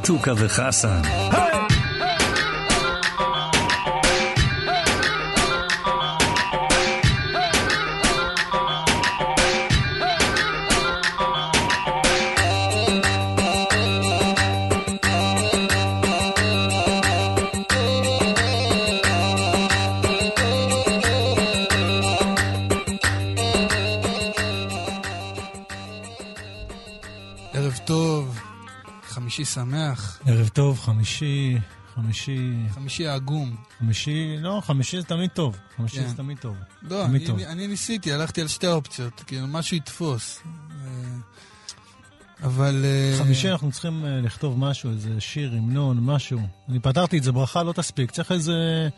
חתוכה וחסן. שמח, ערב טוב, חמישי, חמישי, חמישי העגום. חמישי, לא, חמישי זה תמיד טוב. חמישי כן. זה תמיד טוב. לא, תמיד אני, טוב. אני, אני ניסיתי, הלכתי על שתי אופציות, כאילו, משהו יתפוס. אה, אבל... אה, חמישי אנחנו צריכים אה, לכתוב משהו, איזה שיר, המנון, משהו. אני פתרתי את זה, ברכה לא תספיק. צריך איזה...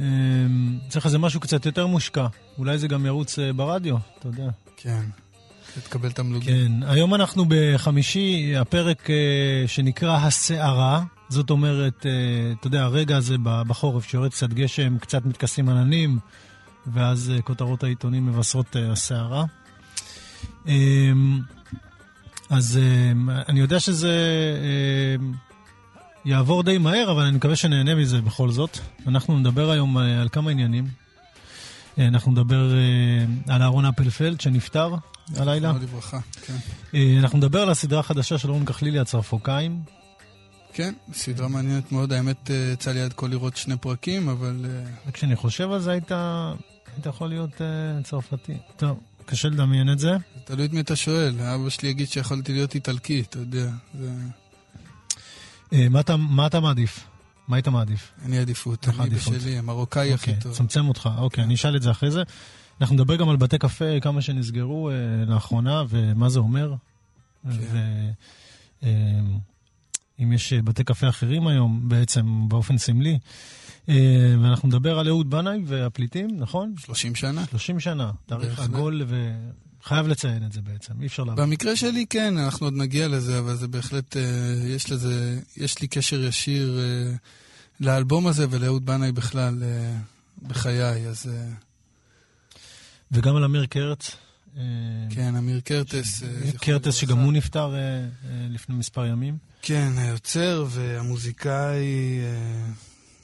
אה, צריך איזה משהו קצת יותר מושקע. אולי זה גם ירוץ אה, ברדיו, אתה יודע. כן, תקבל תמלוגים. כן, היום אנחנו בחמישי, הפרק אה, שנקרא הסערה. זאת אומרת, אה, אתה יודע, הרגע הזה בחורף, שיורד קצת גשם, קצת מתכסים עננים, ואז אה, כותרות העיתונים מבשרות הסערה. אה, אז אה, אני יודע שזה יעבור די מהר, אבל אני מקווה שנהנה מזה בכל זאת. אנחנו נדבר היום על כמה עניינים. אנחנו נדבר על אהרון אפלפלד שנפטר הלילה. זכרונו לברכה, כן. אה, אנחנו נדבר על הסדרה החדשה של רון כחלילי, הצרפוקאים. כן, סדרה מעניינת מאוד, האמת, אה, יצא לי עד כה לראות שני פרקים, אבל... אה, וכשאני חושב על זה, היית, היית יכול להיות uh, צרפתי. טוב, קשה לדמיין את זה. תלוי את מי אתה שואל, אבא שלי יגיד שיכולתי להיות איטלקי, אתה יודע. זה... מה, אתה, מה אתה מעדיף? מה היית מעדיף? אין לי עדיפות, אני. בשלי, המרוקאי הכי אוקיי, טוב. צמצם אותך. אוקיי, אני אשאל את זה אחרי זה. אנחנו נדבר גם על בתי קפה, כמה שנסגרו uh, לאחרונה, ומה זה אומר. כן. ואם יש אה, בתי קפה אחרים היום, בעצם באופן סמלי. אה, ואנחנו נדבר על אהוד בנאי והפליטים, נכון? 30 שנה? 30 שנה, תאריך. עגול וחייב לציין את זה בעצם, אי אפשר לעבור. במקרה שלי כן, אנחנו עוד נגיע לזה, אבל זה בהחלט, אה, יש לזה, יש לי קשר ישיר אה, לאלבום הזה ולאהוד בנאי בכלל אה, בחיי, אז אה, וגם על אמיר קרץ. אה, כן, אמיר קרטס. אה, קרטס. שגם הוא נפטר אה, לפני מספר ימים. כן, היוצר והמוזיקאי,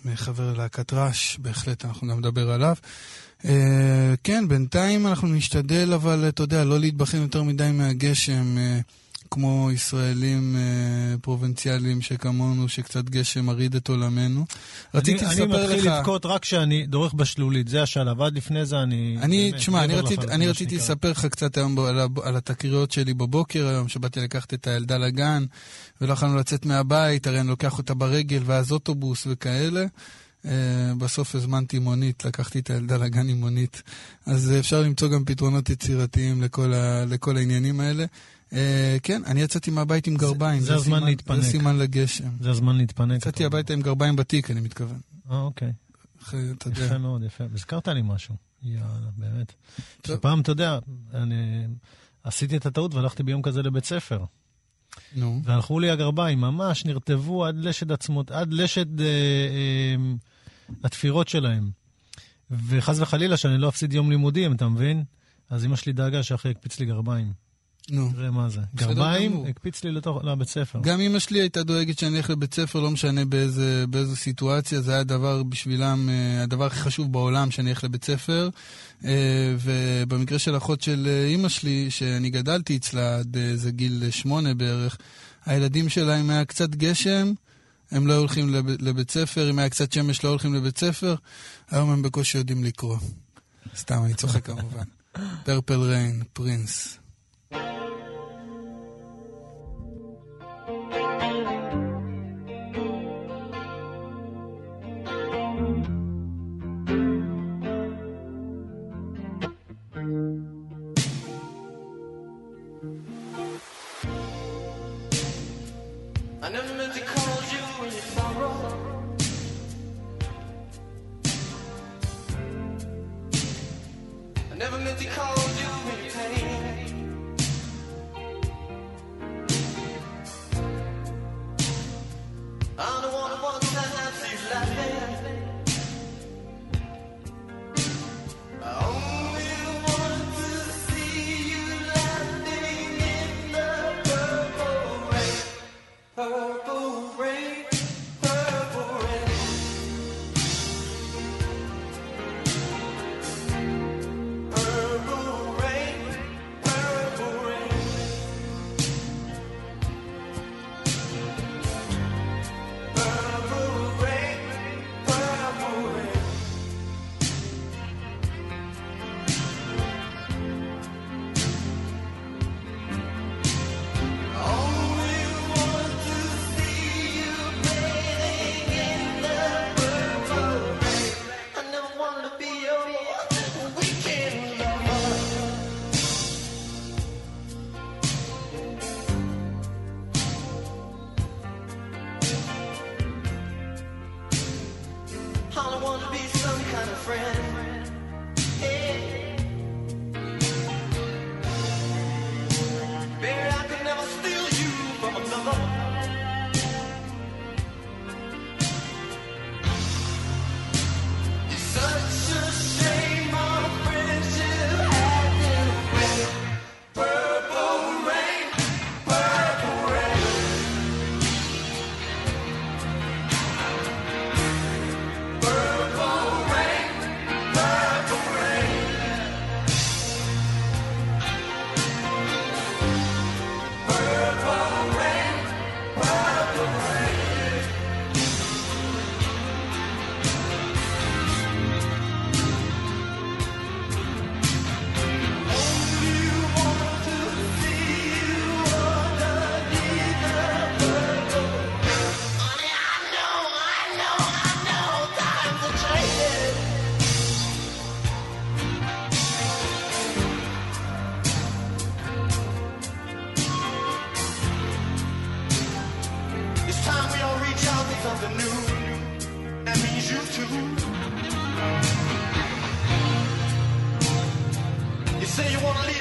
מחבר להקת רעש, בהחלט אנחנו גם נדבר עליו. כן, בינתיים אנחנו נשתדל, אבל אתה יודע, לא להתבכן יותר מדי מהגשם, כמו ישראלים אה, פרובינציאליים שכמונו, שקצת גשם מרעיד את עולמנו. רציתי אני, לספר לך... אני מתחיל לבכות רק כשאני דורך בשלולית, זה השלב. עד לפני זה אני... אני, תשמע, אני, רצית, אני רציתי. לספר לך קצת היום על, על התקריות שלי בבוקר היום, שבאתי לקחת את הילדה לגן, ולא יכולנו לצאת מהבית, הרי אני לוקח אותה ברגל, ואז אוטובוס וכאלה. Uh, בסוף הזמנתי מונית, לקחתי את הילדה לגן עם מונית. אז אפשר למצוא גם פתרונות יצירתיים לכל, ה, לכל העניינים האלה. Uh, כן, אני יצאתי מהבית עם גרביים. זה הזמן להתפנק. זה סימן לגשם. זה הזמן להתפנק. יצאתי. הביתה עם גרביים בתיק, אני מתכוון. אה, אוקיי. יפה מאוד, יפה. הזכרת לי משהו. יאללה, באמת. שפעם, אתה יודע, אני עשיתי את הטעות והלכתי ביום כזה לבית ספר. נו. והלכו לי הגרביים, ממש נרטבו עד לשד עצמות, עד לשד אה, אה, התפירות שלהם. וחס וחלילה שאני לא אפסיד יום לימודים, אתה מבין? אז אמא שלי דאגה שאחי יקפיץ לי גרביים. נו. תראה מה זה. גרביים. הקפיץ לי לתוך, לבית ספר. גם אמא שלי הייתה דואגת שאני אלך לבית ספר, לא משנה באיזה, באיזו סיטואציה, זה היה הדבר בשבילם, אה, הדבר הכי חשוב בעולם, שאני אלך לבית ספר. אה, ובמקרה של אחות של אה, אמא שלי, שאני גדלתי אצלה עד איזה גיל שמונה בערך, הילדים שלה, אם היה קצת גשם, הם לא הולכים לב, לבית ספר, אם היה קצת שמש לא הולכים לבית ספר, היום הם בקושי יודעים לקרוא. סתם, אני צוחק כמובן. פרפל ריין, פרינס.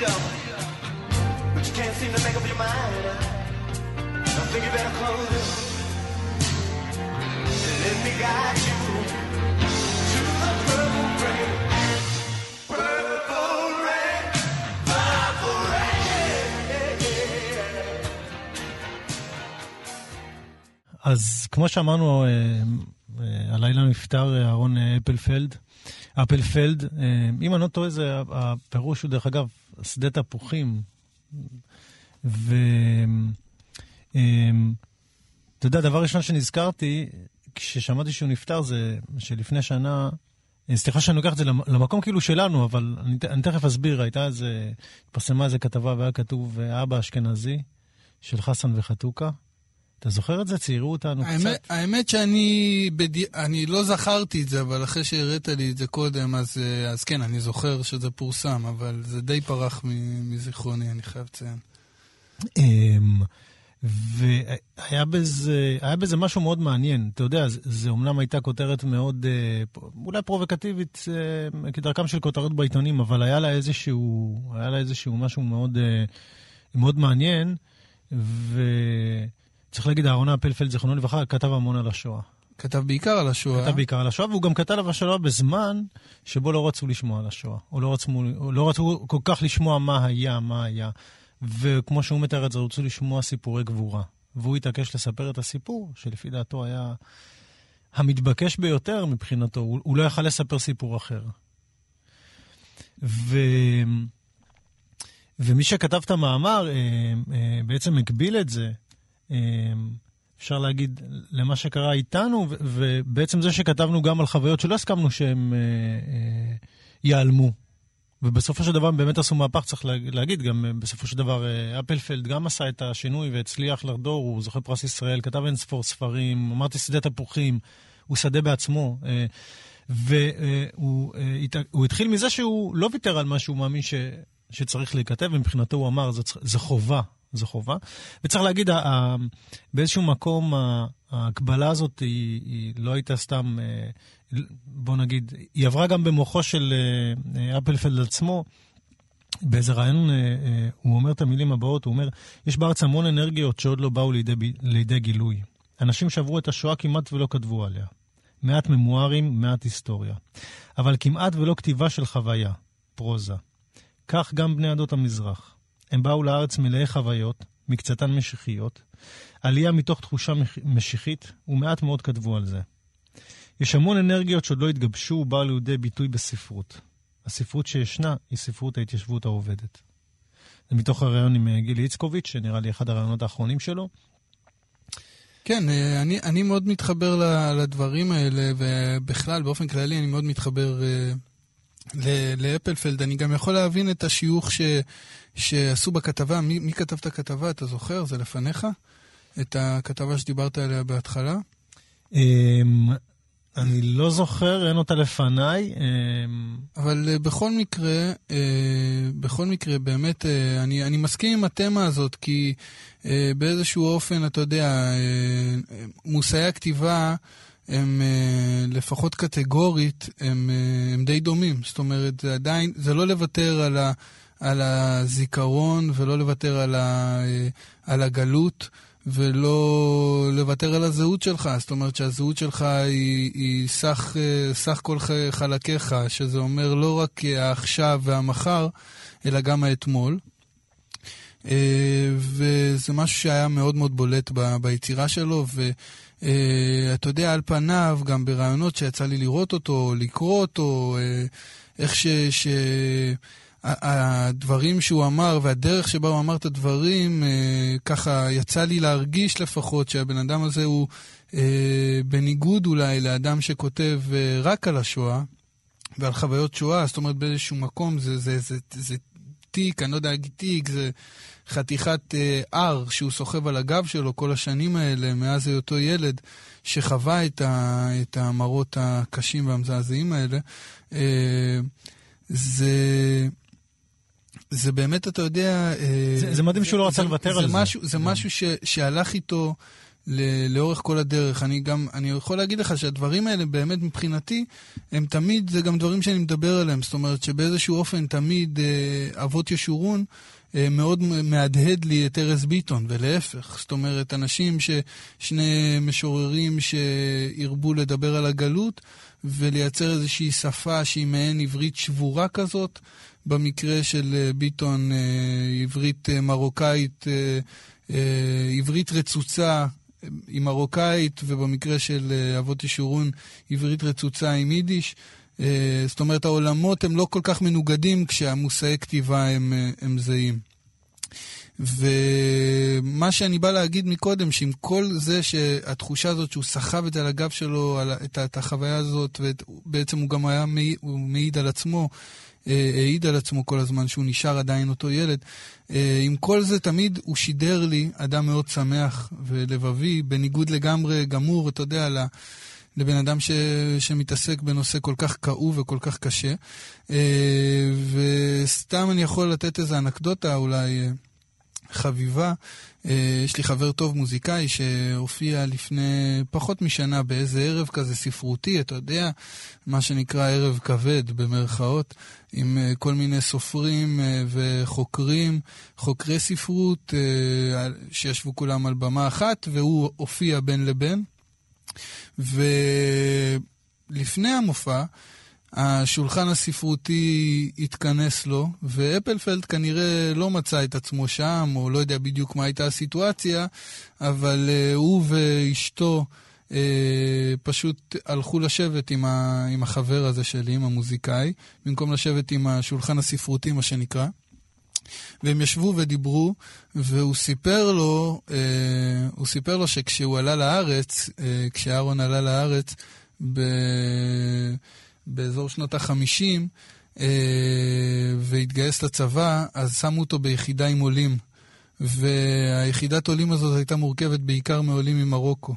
Leader, but you can't seem to make up your mind. I think you better close it. Let me guide you to the purple rain. Purple rain, purple rain. אז כמו שאמרנו, אה, אה, הלילה נפטר אה, אהרון אה, אפלפלד. אפלפלד, אה, אם אני לא טועה, זה הפירוש הוא דרך אגב שדה תפוחים. ו... אה, יודע, דבר ראשון שנזכרתי, כששמעתי שהוא נפטר, זה שלפני שנה, אה, סליחה שאני לוקח את זה למ- למקום כאילו שלנו, אבל אני, אני תכף אסביר, הייתה איזה, התפרסמה איזה כתבה והיה כתוב אבא אשכנזי של חסן וחתוקה. אתה זוכר את זה? ציירו אותנו האמת, קצת. האמת שאני בדי... אני לא זכרתי את זה, אבל אחרי שהראית לי את זה קודם, אז, אה, אז כן, אני זוכר שזה פורסם, אבל זה די פרח מזיכרוני, אני חייב לציין. אמ, והיה בזה, היה בזה משהו מאוד מעניין. אתה יודע, זה אומנם הייתה כותרת מאוד, אה, אולי פרובוקטיבית, אה, כדרכם של כותרות בעיתונים, אבל היה לה איזשהו, היה לה איזשהו משהו מאוד, מאוד מעניין, וצריך להגיד, אהרונה אפלפלד, זיכרונו לברכה, כתב המון על השואה. כתב בעיקר על השואה. כתב בעיקר על השואה, והוא גם כתב על השואה בזמן שבו לא רצו לשמוע על השואה. או לא רצו, או לא רצו כל כך לשמוע מה היה, מה היה. וכמו שהוא מתאר את זה, רצו לשמוע סיפורי גבורה. והוא התעקש לספר את הסיפור, שלפי דעתו היה המתבקש ביותר מבחינתו. הוא, הוא לא יכל לספר סיפור אחר. ו... ומי שכתב את המאמר אה, אה, בעצם הקביל את זה, אפשר להגיד, למה שקרה איתנו, ובעצם זה שכתבנו גם על חוויות שלא הסכמנו שהם אה, אה, ייעלמו. ובסופו של דבר הם באמת עשו מהפך, צריך לה- להגיד, גם אה, בסופו של דבר אפלפלד גם עשה את השינוי והצליח לחדור, הוא זוכה פרס ישראל, כתב אין ספור ספרים, אמרתי שדה תפוחים, הוא שדה בעצמו. והוא הוא התחיל מזה שהוא לא ויתר על מה שהוא מאמין ש, שצריך להיכתב, ומבחינתו הוא אמר, זו, זו חובה, זו חובה. וצריך להגיד, באיזשהו מקום ההקבלה הזאת היא, היא לא הייתה סתם, אה, בוא נגיד, היא עברה גם במוחו של אה, אה, אפלפלד עצמו. באיזה רעיון הוא אומר את המילים הבאות, הוא אומר, יש בארץ המון אנרגיות שעוד לא באו לידי, לידי גילוי. אנשים שעברו את השואה כמעט ולא כתבו עליה. מעט ממוארים, מעט היסטוריה. אבל כמעט ולא כתיבה של חוויה, פרוזה. כך גם בני עדות המזרח. הם באו לארץ מלאי חוויות, מקצתן משיחיות, עלייה מתוך תחושה משיחית, ומעט מאוד כתבו על זה. יש המון אנרגיות שעוד לא התגבשו ובאו לידי ביטוי בספרות. הספרות שישנה היא ספרות ההתיישבות העובדת. זה מתוך הריאיון עם אה, גילי איצקוביץ', שנראה לי אחד הריאיונות האחרונים שלו. כן, אה, אני, אני מאוד מתחבר לדברים האלה, ובכלל, באופן כללי, אני מאוד מתחבר אה, לאפלפלד. אני גם יכול להבין את השיוך ש, שעשו בכתבה. מי, מי כתב את הכתבה, אתה זוכר? זה לפניך? את הכתבה שדיברת עליה בהתחלה? אמ, אני לא זוכר, אין אותה לפניי. אמ, אבל uh, בכל מקרה, uh, בכל מקרה, באמת, uh, אני, אני מסכים עם התמה הזאת, כי באיזשהו אופן, אתה יודע, מושאי הכתיבה, הם אה, לפחות קטגורית, הם, אה, הם די דומים. זאת אומרת, זה עדיין, זה לא לוותר על, ה, על הזיכרון ולא לוותר על, ה, אה, על הגלות. ולא לוותר על הזהות שלך. זאת אומרת שהזהות שלך היא, היא סך, סך כל חלקיך, שזה אומר לא רק העכשיו והמחר, אלא גם האתמול. וזה משהו שהיה מאוד מאוד בולט ב- ביצירה שלו, ואתה יודע, על פניו, גם ברעיונות שיצא לי לראות אותו, לקרוא אותו, אה, איך ש... ש... הדברים שהוא אמר והדרך שבה הוא אמר את הדברים, אה, ככה יצא לי להרגיש לפחות שהבן אדם הזה הוא אה, בניגוד אולי לאדם שכותב אה, רק על השואה ועל חוויות שואה, זאת אומרת באיזשהו מקום זה, זה, זה, זה, זה תיק, אני לא יודע להגיד תיק, זה חתיכת אה, הר שהוא סוחב על הגב שלו כל השנים האלה, מאז היותו ילד, שחווה את, ה, את המראות הקשים והמזעזעים האלה. אה, זה... זה באמת, אתה יודע... אה, זה- זה מדהים שהוא לא רצה לוותר על זה. משהו, זה משהו ש, שהלך איתו לאורך כל הדרך. אני גם, אני יכול להגיד לך שהדברים האלה באמת מבחינתי, הם תמיד, זה גם דברים שאני מדבר עליהם. זאת אומרת שבאיזשהו אופן תמיד אה, אבות ישורון אה, מאוד מהדהד לי את ארז ביטון, ולהפך. זאת אומרת, אנשים, ש, שני משוררים שהרבו לדבר על הגלות, ולייצר איזושהי שפה שהיא מעין עברית שבורה כזאת. במקרה של אה, ביטון, עברית מרוקאית, עברית רצוצה עם מרוקאית, ובמקרה של אה, אבות ישורון, עברית רצוצה עם יידיש. אה, זאת אומרת, העולמות הם לא כל כך מנוגדים כשהמושאי כתיבה הם, אה, הם זהים. ומה שאני בא להגיד מקודם, שעם כל זה שהתחושה הזאת שהוא סחב את זה על הגב שלו, על את, את החוויה הזאת, ובעצם הוא גם היה מעיד, מעיד על עצמו, העיד על עצמו כל הזמן שהוא נשאר עדיין אותו ילד. אה, עם כל זה תמיד הוא שידר לי אדם מאוד שמח ולבבי, בניגוד לגמרי גמור, אתה יודע, ל... לבן אדם ש, שמתעסק בנושא כל כך כאוב וכל כך קשה. אה, וסתם אני יכול לתת איזו אנקדוטה אולי אה, חביבה. אה, יש לי חבר טוב מוזיקאי שהופיע לפני פחות משנה באיזה ערב כזה ספרותי, אתה יודע, מה שנקרא ערב כבד במרכאות, עם אה, כל מיני סופרים אה, וחוקרים, חוקרי ספרות, אה, שישבו כולם על במה אחת, והוא הופיע בין לבין. ולפני המופע, השולחן הספרותי התכנס לו, ואפלפלד כנראה לא מצא את עצמו שם, או לא יודע בדיוק מה הייתה הסיטואציה, אבל הוא ואשתו פשוט הלכו לשבת עם, ה, עם החבר הזה שלי, עם המוזיקאי, במקום לשבת עם השולחן הספרותי, מה שנקרא. והם ישבו ודיברו, והוא סיפר לו, אה, הוא סיפר לו שכשהוא עלה לארץ, אה, כשאהרון עלה לארץ, ב, באזור שנות החמישים, אה, והתגייס לצבא, אז שמו אותו ביחידה עם עולים. והיחידת עולים הזאת הייתה מורכבת בעיקר מעולים ממרוקו.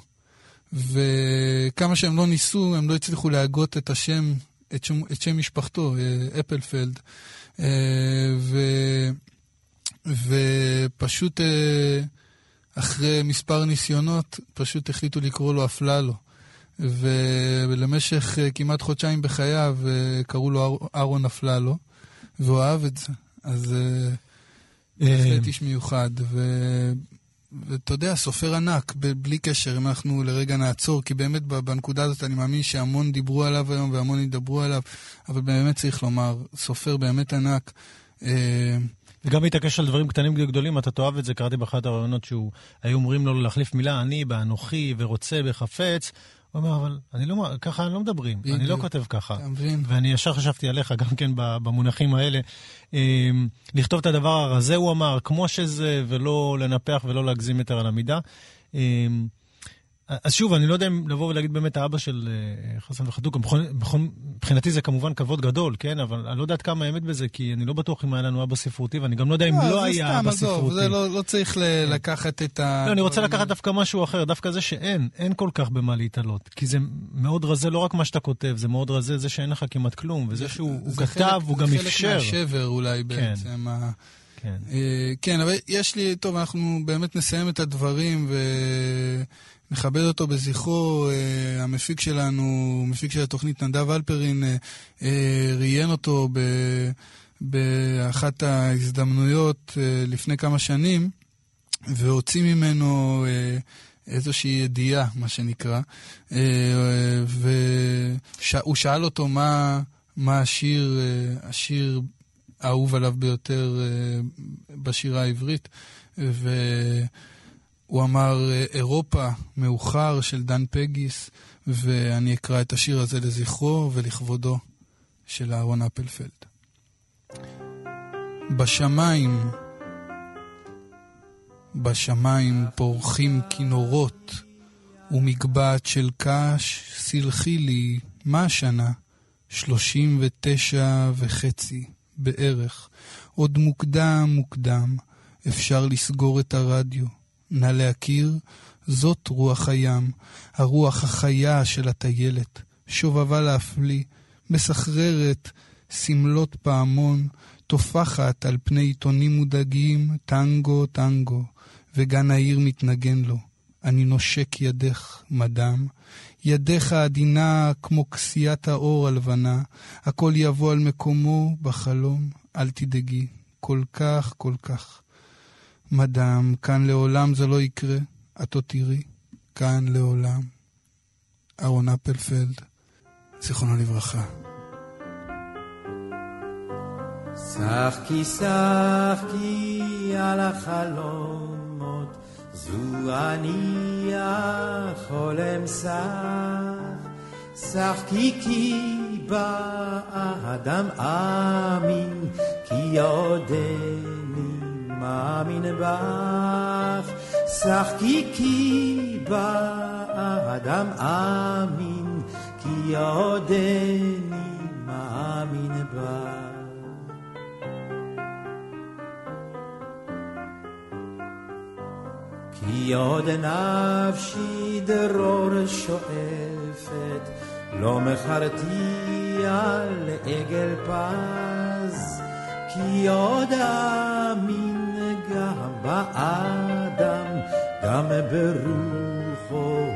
וכמה שהם לא ניסו, הם לא הצליחו להגות את השם, את שם, את שם משפחתו, אה, אפלפלד. אה, ו, ופשוט אה, אחרי מספר ניסיונות, פשוט החליטו לקרוא לו אפללו. ולמשך כמעט חודשיים בחייו קראו לו אהרון אפללו, והוא אהב את זה. אז בהחלט איש מיוחד. ואתה יודע, סופר ענק, בלי קשר, אם אנחנו לרגע נעצור, כי באמת בנקודה הזאת אני מאמין שהמון דיברו עליו היום והמון ידברו עליו, אבל באמת צריך לומר, סופר באמת ענק. אה, וגם להתעקש על דברים קטנים וגדולים, אתה תאהב את זה, קראתי באחד הראיונות שהוא, היו אומרים לו להחליף מילה, אני באנוכי ורוצה בחפץ. הוא אומר, אבל אני לא, ככה לא מדברים, אני לא בדיוק. כותב ככה. אתה מבין? ואני ישר חשבתי עליך גם כן במונחים האלה. אה, לכתוב את הדבר הרזה, הוא אמר, כמו שזה, ולא לנפח ולא להגזים יותר על המידה. אז שוב, אני לא יודע אם לבוא ולהגיד באמת האבא של אה, חסן וחתוקה, מבחינתי זה כמובן כבוד גדול, כן? אבל אני לא יודעת כמה האמת בזה, כי אני לא בטוח אם היה לנו אבא ספרותי, ואני גם לא יודע אם לא זה היה אבא ספרותי. זה לא, לא צריך ל- לקחת את ה... לא, אני רוצה לקחת דווקא משהו אחר, דווקא זה שאין, אין כל כך במה להתעלות. כי זה מאוד רזה, לא רק מה שאתה כותב, זה מאוד רזה זה שאין לך כמעט כלום, וזה שהוא הוא זה כתב, הוא גם זה אפשר. חלק מהשבר אולי בעצם. ה- כן. אה, כן, אבל יש לי, טוב, אנחנו באמת נסיים את הדברים נכבד אותו בזכרו. אה, המפיק שלנו, המפיק של התוכנית, נדב אלפרין, אה, אה, ראיין אותו ב, באחת ההזדמנויות אה, לפני כמה שנים, והוציא ממנו אה, איזושהי ידיעה, מה שנקרא, אה, והוא שאל אותו מה, מה השיר, אה, השיר האהוב עליו ביותר אה, בשירה העברית, והוא אמר אירופה מאוחר של דן פגיס, ואני אקרא את השיר הזה לזכרו ולכבודו של אהרון אפלפלד. בשמיים, בשמיים פורחים כינורות ומגבעת של קש, סלחי לי, מה השנה? שלושים ותשע וחצי בערך. עוד מוקדם מוקדם, אפשר לסגור את הרדיו. נא להכיר, זאת רוח הים, הרוח החיה של הטיילת, שובבה להפליא, מסחררת, סמלות פעמון, טופחת על פני עיתונים מודאגים, טנגו, טנגו, וגן העיר מתנגן לו. אני נושק ידך, מדם, ידך עדינה כמו כסיית האור הלבנה, הכל יבוא על מקומו בחלום, אל תדאגי, כל כך, כל כך. מדם, כאן לעולם זה לא יקרה, את עוד תראי, כאן לעולם. אהרון אפלפלד, זיכרונו לברכה. שחקי שחקי על החלומות, זו אני החולם שח. שחקי כי באדם אמין, כי עודני מאמין בך. שחקי כי באדם אמין, כי עודני מאמין בך. כי עוד נפשי דרור שואפת, לא מכרתי על עגל פז, כי עוד אמין גם באדם, גם ברוחו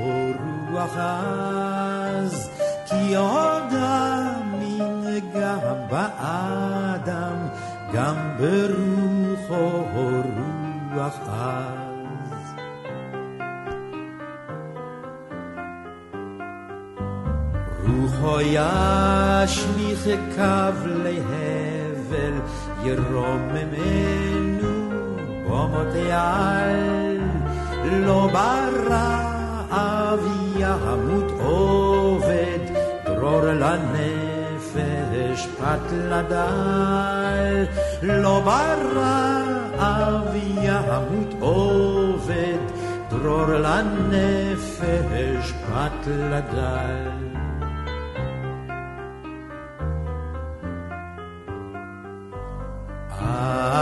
רוח עז, כי עוד אמין גם באדם, גם ברוחו רוח עז. רוחו ישליך קו להבל, ירוממנו על. לא ברעב ימות עובד, דרור לנפש פת לדל. לא ברעב ימות עובד, דרור לנפש פת לדל.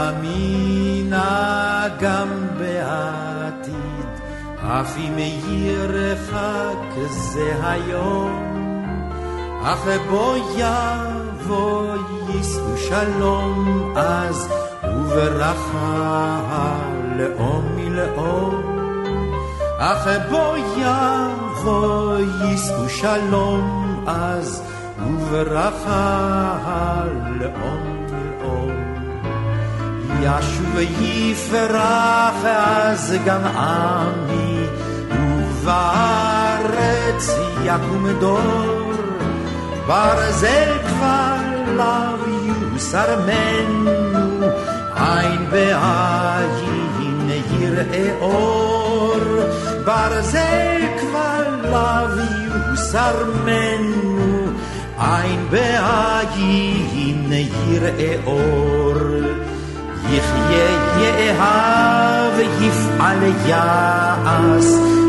אמינה גם בעתיד, אף אם ירחק זה היום, אך בו יבוא יישאו שלום אז, וברכה לאום מלאום. אך בו יבוא יישאו שלום אז, וברכה לאום מלאום. ישוב ויפרח אז גם עמי, ובארץ יקום דור, ברזל כבר לאו יוסר מנו, עין בעין יראה אור, ברזל כבר לאו יוסר מנו, עין בעין יראה אור. יחיה יאהב יפעל יעש,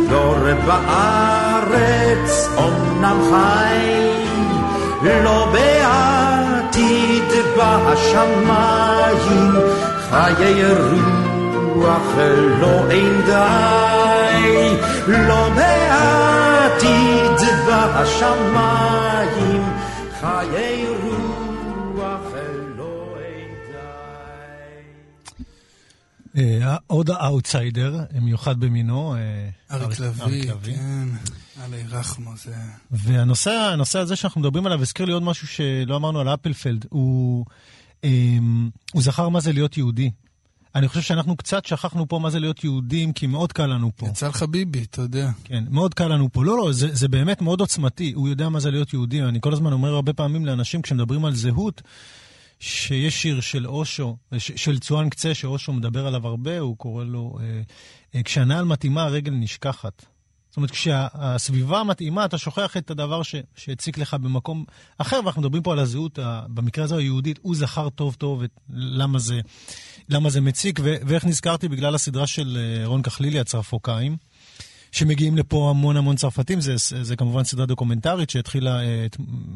דור בארץ אומנם חי, לא בעתיד בשמיים, חיי רוח לא אין די, לא בעתיד בשמיים, עוד האאוטסיידר, מיוחד במינו. אה, אריק לביא. כן. עלי רחמו, זה... והנושא הנושא הזה שאנחנו מדברים עליו הזכיר לי עוד משהו שלא אמרנו על אפלפלד. הוא, אמ, הוא זכר מה זה להיות יהודי. אני חושב שאנחנו קצת שכחנו פה מה זה להיות יהודים, כי מאוד קל לנו פה. יצא לך ביבי, אתה יודע. כן, מאוד קל לנו פה. לא, לא, זה, זה באמת מאוד עוצמתי. הוא יודע מה זה להיות יהודי. אני כל הזמן אומר הרבה פעמים לאנשים, כשמדברים על זהות, שיש שיר של אושו, של צוען קצה, שאושו מדבר עליו הרבה, הוא קורא לו, אה, אה, כשהנעל מתאימה, הרגל נשכחת. זאת אומרת, כשהסביבה מתאימה, אתה שוכח את הדבר שהציק לך במקום אחר, ואנחנו מדברים פה על הזהות, במקרה הזה היהודית, הוא זכר טוב טוב את למה זה, למה זה מציק, ואיך נזכרתי בגלל הסדרה של אה, רון כחלילי, הצרפוקאים. שמגיעים לפה המון המון צרפתים, זה, זה כמובן סדרה דוקומנטרית שהתחילה, אה,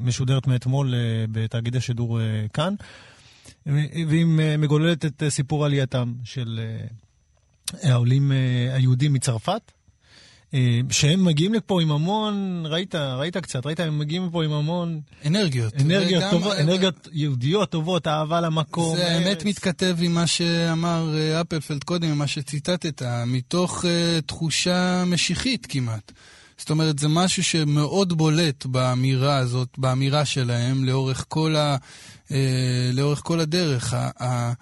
משודרת מאתמול אה, בתאגיד השידור אה, כאן, והיא מגוללת את סיפור עלייתם של העולים היהודים מצרפת. אה, שהם מגיעים לפה עם המון, ראית, ראית קצת, ראית, הם מגיעים לפה עם המון אנרגיות. אנרגיות, וגם- טובות, אנרגיות יהודיות טובות, אהבה למקום. זה האמת ארץ. מתכתב עם מה שאמר אה, אפלפלד קודם, עם מה שציטטת, מתוך אה, תחושה משיחית כמעט. זאת אומרת, זה משהו שמאוד בולט באמירה הזאת, באמירה שלהם, לאורך כל, ה, אה, לאורך כל הדרך. ה, ה,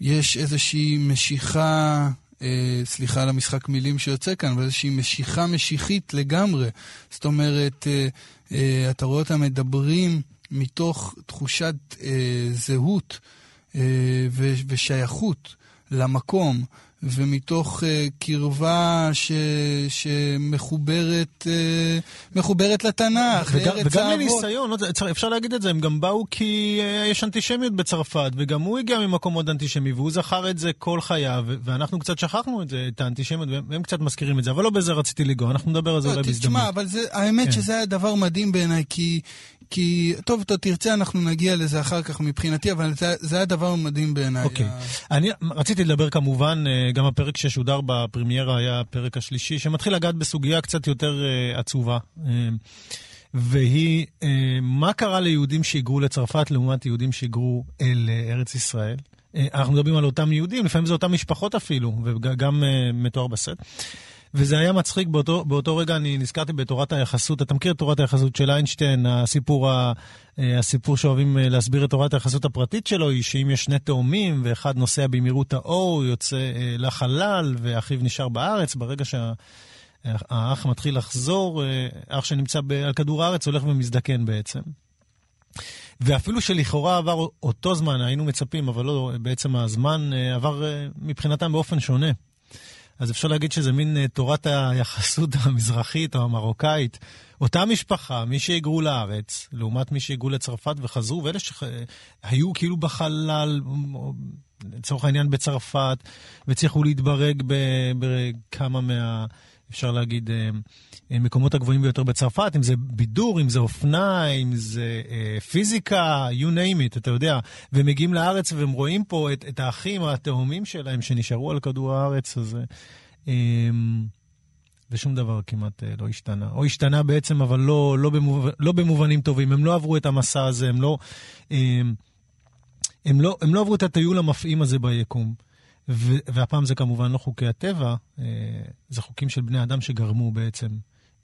יש איזושהי משיכה, אה, סליחה על המשחק מילים שיוצא כאן, אבל איזושהי משיכה משיחית לגמרי. זאת אומרת, אה, אה, אתה רואה אותם מדברים מתוך תחושת אה, זהות אה, ו- ושייכות למקום, ומתוך אה, קרבה ש- שמחוברת אה, מחוברת לתנ"ך, וגם, לארץ וגם האבות. לניסיון, לא אפשר להגיד את זה, הם גם באו כי אה, יש אנטישמיות בצרפת, וגם הוא הגיע ממקום מאוד אנטישמי, והוא זכר את זה כל חייו, ואנחנו קצת שכחנו את זה, את האנטישמיות, והם והם קצת מזכירים את זה, אבל לא בזה רציתי לגוע, אנחנו נדבר על זה לא, אולי תשמע, בהזדמנות. אבל זה, האמת כן. שזה היה דבר מדהים בעיניי, כי, כי, טוב, אתה תרצה, אנחנו נגיע לזה אחר כך מבחינתי, אבל זה, זה היה דבר מדהים בעיניי. אוקיי. ה- אני רציתי לדבר כמובן, אה, גם הפרק ששודר בפרמיירה היה הפרק השלישי, שמתחיל לגעת בסוגיה קצת יותר אה, עצובה. אה, והיא, מה קרה ליהודים שהיגרו לצרפת לעומת יהודים שהיגרו אל ארץ ישראל? אנחנו מדברים על אותם יהודים, לפעמים זה אותם משפחות אפילו, וגם מתואר בסט. וזה היה מצחיק, באותו, באותו רגע אני נזכרתי בתורת היחסות. אתה מכיר את תורת היחסות של איינשטיין, הסיפור, ה, אה, הסיפור שאוהבים אה, להסביר את תורת היחסות הפרטית שלו, היא שאם יש שני תאומים, ואחד נוסע במהירות האור, יוצא אה, לחלל, ואחיו נשאר בארץ, ברגע שהאח מתחיל לחזור, אח שנמצא ב- על כדור הארץ הולך ומזדקן בעצם. ואפילו שלכאורה עבר אותו זמן, היינו מצפים, אבל לא, בעצם הזמן עבר מבחינתם באופן שונה. אז אפשר להגיד שזה מין אה, תורת היחסות המזרחית או המרוקאית. אותה משפחה, מי שהיגרו לארץ, לעומת מי שהיגרו לצרפת וחזרו, ואלה שהיו כאילו בחלל, לצורך העניין בצרפת, והצליחו להתברג ב- בכמה מה... אפשר להגיד, אה, אה, מקומות הגבוהים ביותר בצרפת, אם זה בידור, אם זה אופנה, אם זה אה, פיזיקה, you name it, אתה יודע. והם מגיעים לארץ והם רואים פה את, את האחים התאומים שלהם שנשארו על כדור הארץ הזה. אה, ושום דבר כמעט לא השתנה. או השתנה בעצם, אבל לא, לא, במוב... לא במובנים טובים. הם לא עברו את המסע הזה, הם לא, אה, הם לא, הם לא עברו את הטיול המפעים הזה ביקום. והפעם זה כמובן לא חוקי הטבע, אה, זה חוקים של בני אדם שגרמו בעצם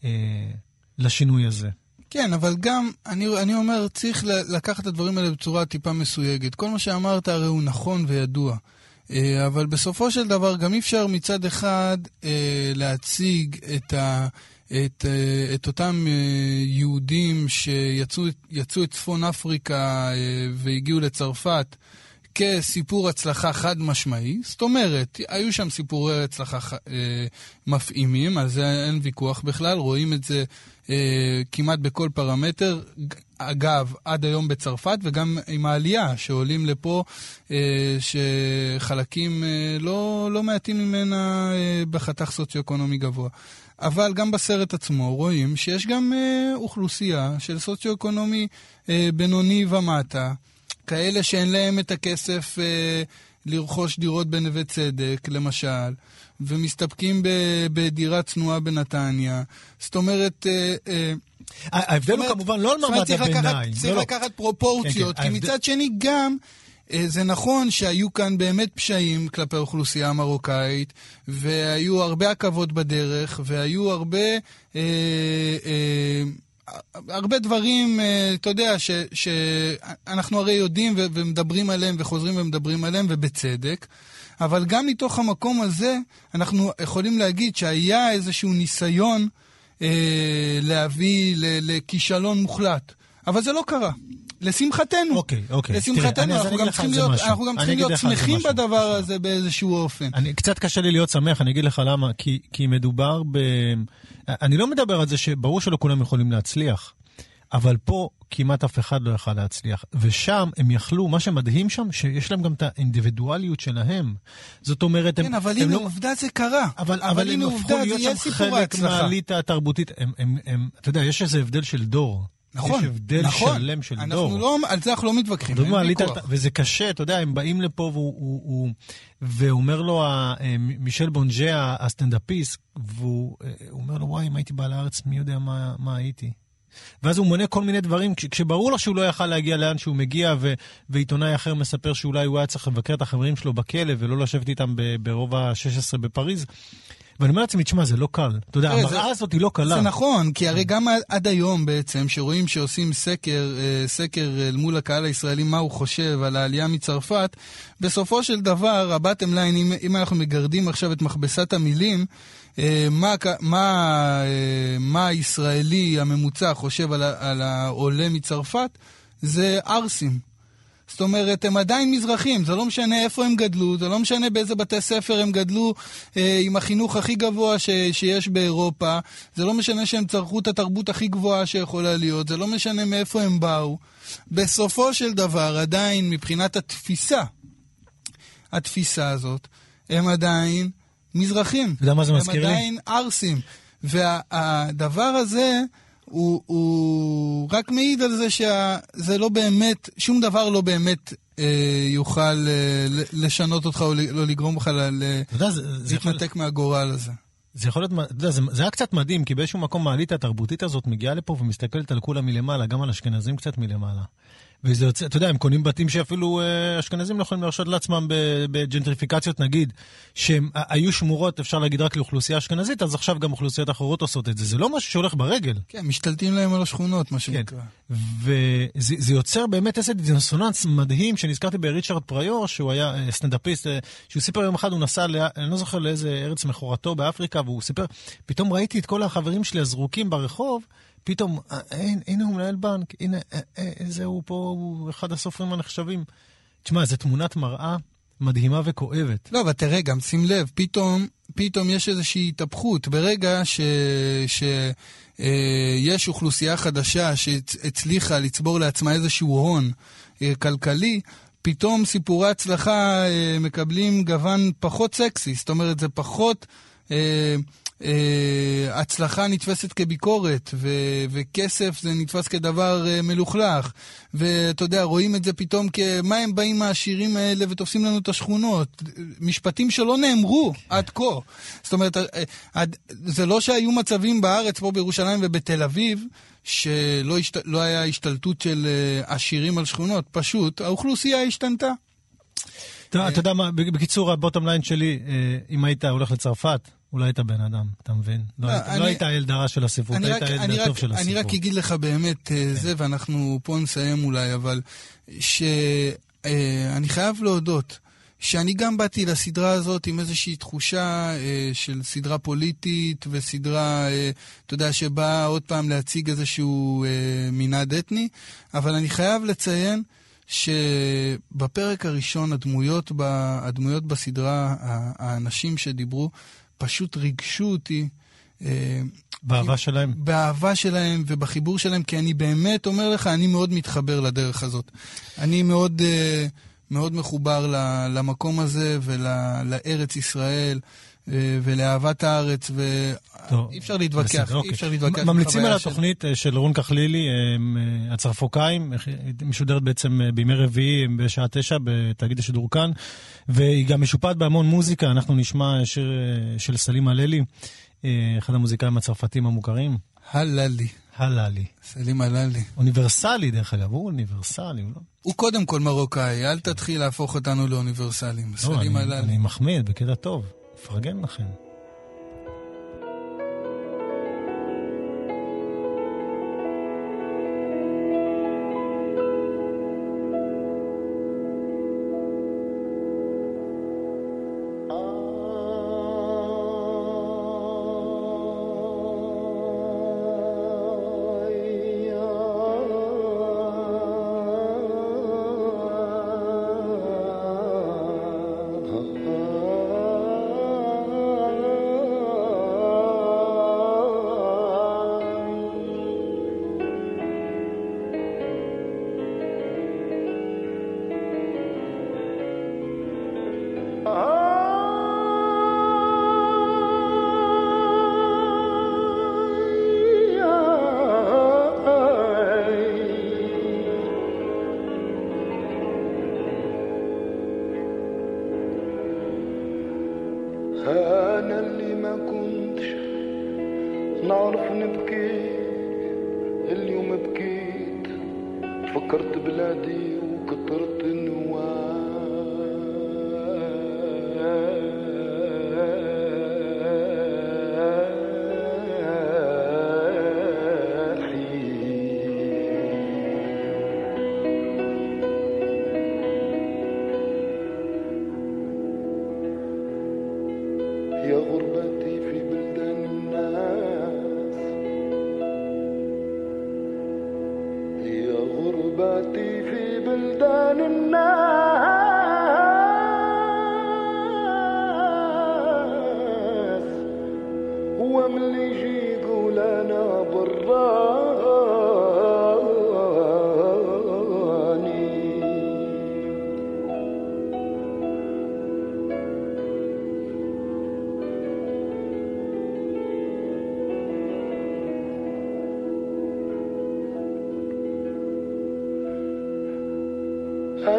אה, לשינוי הזה. כן, אבל גם, אני, אני אומר, צריך לקחת את הדברים האלה בצורה טיפה מסויגת. כל מה שאמרת הרי הוא נכון וידוע. אה, אבל בסופו של דבר גם אי אפשר מצד אחד אה, להציג את, ה, את, אה, את אותם אה, יהודים שיצאו יצאו את צפון אפריקה והגיעו לצרפת כסיפור הצלחה חד משמעי. זאת אומרת, היו שם סיפורי הצלחה אה, מפעימים, על זה אין ויכוח בכלל, רואים את זה אה, כמעט בכל פרמטר. אגב, עד היום בצרפת, וגם עם העלייה שעולים לפה, אה, שחלקים אה, לא, לא מעטים ממנה אה, בחתך סוציו-אקונומי גבוה. אבל גם בסרט עצמו רואים שיש גם אה, אוכלוסייה של סוציו-אקונומי אה, בינוני ומטה, כאלה שאין להם את הכסף אה, לרכוש דירות בנווה צדק, למשל, ומסתפקים ב, בדירה צנועה בנתניה. זאת אומרת... אה, אה, ההבדל הוא כמובן לא על מעמד הביניים. צריך לא. לקחת פרופורציות, כן, כי כן, מצד שני גם אה, זה נכון שהיו כאן באמת פשעים כלפי האוכלוסייה המרוקאית, והיו הרבה עכבות בדרך, והיו הרבה... אה, אה, הרבה דברים, אה, אתה יודע, ש- שאנחנו הרי יודעים ומדברים עליהם וחוזרים ומדברים עליהם, ובצדק. אבל גם מתוך המקום הזה, אנחנו יכולים להגיד שהיה איזשהו ניסיון אה, להביא לכישלון מוחלט. אבל זה לא קרה. לשמחתנו. אוקיי, אוקיי. תראה, לשמחתנו, אז אנחנו גם צריכים להיות, משהו. אנחנו גם צריכים להיות שמחים משהו. בדבר הזה באיזשהו אופן. אני, קצת קשה לי להיות שמח, אני אגיד לך למה. כי, כי מדובר ב... אני לא מדבר על זה שברור שלא כולם יכולים להצליח, אבל פה כמעט אף אחד לא יכל להצליח. ושם הם יכלו, מה שמדהים שם, שיש להם גם את האינדיבידואליות שלהם. זאת אומרת, הם, כן, אבל הם הנה לא... עובדה זה קרה. אבל, אבל הם הנה הפכו עובדה, להיות זה יהיה שם סיפור חלק ההצלחה. מהאליטה התרבותית. הם, הם, הם, אתה יודע, יש איזה הבדל של דור. נכון, יש הבדל נכון. שלם של אנחנו דור. לא, על זה אנחנו לא מתווכחים, אין ויכוח. וזה קשה, אתה יודע, הם באים לפה והוא, הוא, הוא, ואומר לו, אה, מישל בונג'ה, הסטנדאפיסט, והוא אה, אומר לו, וואי, אם הייתי בא לארץ, מי יודע מה, מה הייתי. ואז הוא מונה כל מיני דברים, כש, כשברור לו שהוא לא יכל להגיע לאן שהוא מגיע, ו, ועיתונאי אחר מספר שאולי הוא היה צריך לבקר את החברים שלו בכלא ולא לשבת איתם ברובע ה-16 בפריז. ואני אומר לעצמי, תשמע, זה לא קל. אתה יודע, תראה, המראה הזאת היא לא קלה. זה נכון, כי הרי גם עד- היום בעצם, שרואים שעושים סקר, אה, סקר אל מול הקהל הישראלי, מה הוא חושב על העלייה מצרפת, בסופו של דבר, הבטם ליין, אם, אם אנחנו מגרדים עכשיו את מכבסת המילים, אה, מה, מה, אה, מה הישראלי הממוצע חושב על, על העולה מצרפת, זה ערסים. זאת אומרת, הם עדיין מזרחים, זה לא משנה איפה הם גדלו, זה לא משנה באיזה בתי ספר הם גדלו אה, עם החינוך הכי גבוה ש, שיש באירופה, זה לא משנה שהם צרכו את התרבות הכי גבוהה שיכולה להיות, זה לא משנה מאיפה הם באו. בסופו של דבר, עדיין מבחינת התפיסה, התפיסה הזאת, הם עדיין מזרחים. אתה יודע מה זה מזכיר לי? הם עדיין ערסים. והדבר הזה... הוא, הוא רק מעיד על זה שזה לא באמת, שום דבר לא באמת אה, יוכל אה, לשנות אותך או לא לגרום לך. להתנתק מהגורל הזה. זה יכול להיות, אתה יודע, זה, זה היה קצת מדהים, כי באיזשהו מקום העלית התרבותית הזאת מגיעה לפה ומסתכלת על כולם מלמעלה, גם על אשכנזים קצת מלמעלה. וזה יוצא, אתה יודע, הם קונים בתים שאפילו אה, אשכנזים לא יכולים להרשות לעצמם בג'נטריפיקציות, נגיד, שהם היו שמורות, אפשר להגיד, רק לאוכלוסייה אשכנזית, אז עכשיו גם אוכלוסיות אחרות עושות את זה. זה לא משהו שהולך ברגל. כן, משתלטים להם על השכונות, מה כן. שנקרא. וזה זה יוצר באמת איזה דיסוננס מדהים, שנזכרתי בריצ'רד פריור, שהוא היה אה, סטנדאפיסט, אה, שהוא סיפר יום אחד, הוא נסע, ל... אני לא זוכר לאיזה ארץ מכורתו באפריקה, והוא סיפר, פתאום ראיתי את כל החברים שלי הזרוקים ברחוב, פתאום, אה, אין, הנה הוא מנהל בנק, הנה, אה, אה, זה הוא פה, הוא אחד הסופרים הנחשבים. תשמע, זו תמונת מראה מדהימה וכואבת. לא, אבל תראה, גם שים לב, פתאום, פתאום יש איזושהי התהפכות. ברגע ש... ש... אה, יש אוכלוסייה חדשה שהצליחה לצבור לעצמה איזשהו הון אה, כלכלי, פתאום סיפורי הצלחה אה, מקבלים גוון פחות סקסי. זאת אומרת, זה פחות... אה, הצלחה נתפסת כביקורת, ו- וכסף זה נתפס כדבר אה, מלוכלך. ואתה יודע, רואים את זה פתאום כמה הם באים העשירים האלה ותופסים לנו את השכונות. משפטים שלא נאמרו עד כה. זאת אומרת, אה, זה לא שהיו מצבים בארץ, פה בירושלים ובתל אביב, שלא השת, לא היה השתלטות של עשירים על שכונות, פשוט האוכלוסייה השתנתה. אתה יודע מה, בקיצור, הבוטום ליין שלי, אם היית הולך לצרפת, אולי היית בן אדם, אתה מבין? לא לא, היית- אני- לא היית הילד הרע של הספרות, אני היית הילד אני, הטוב של אני הספרות. רק אגיד לך באמת אה, זה, ואנחנו פה נסיים אולי, אבל שאני חייב להודות שאני גם באתי לסדרה הזאת עם איזושהי תחושה אה, של סדרה פוליטית וסדרה, אה, אתה יודע, שבאה עוד פעם להציג איזשהו אה, מנעד אתני, אבל אני חייב לציין שבפרק הראשון הדמויות, ב, הדמויות בסדרה, האנשים שדיברו, פשוט ריגשו אותי. אה, באהבה שלהם. באהבה שלהם ובחיבור שלהם, כי אני באמת אומר לך, אני מאוד מתחבר לדרך הזאת. אני מאוד, אה, מאוד מחובר למקום הזה ולארץ ישראל ולאהבת הארץ, ואי אפשר להתווכח, בסדר, אי אוקיי. אפשר להתווכח. ממליצים על חוויה של- התוכנית אה, של רון כחלילי, אה, הצרפוקאים, אה, משודרת בעצם אה, בימי רביעי בשעה תשע בתאגיד השידור כאן, והיא גם משופעת בהמון מוזיקה, אנחנו נשמע שיר אה, של סלים הללי, אה, אחד המוזיקאים הצרפתים המוכרים. הללי. הללי. סלים הללי. אוניברסלי, דרך אגב, הוא אוניברסלי, הוא לא... הוא קודם כל מרוקאי, אל תתחיל להפוך אותנו לאוניברסלים. לא, סלים הללי. אני מחמיא בקטע טוב, מפרגן לכם.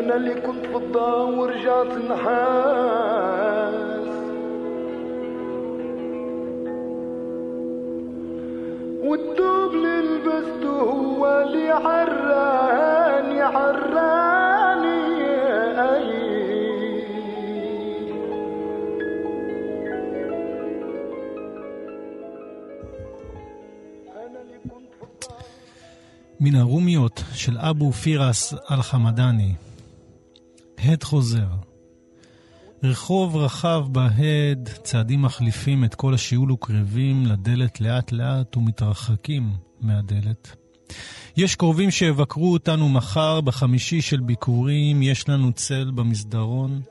انا اللي كنت في الضوء ورجعت نحاس والدوب اللي لبسته هو اللي عراني عراني أي انا اللي كنت في الضوء מן הרומיות של אבו פירס אל-חמדאני. הד חוזר. רחוב רחב בהד, צעדים מחליפים את כל השיעול וקרבים לדלת לאט לאט ומתרחקים מהדלת. יש קרובים שיבקרו אותנו מחר, בחמישי של ביקורים, יש לנו צל במסדרון,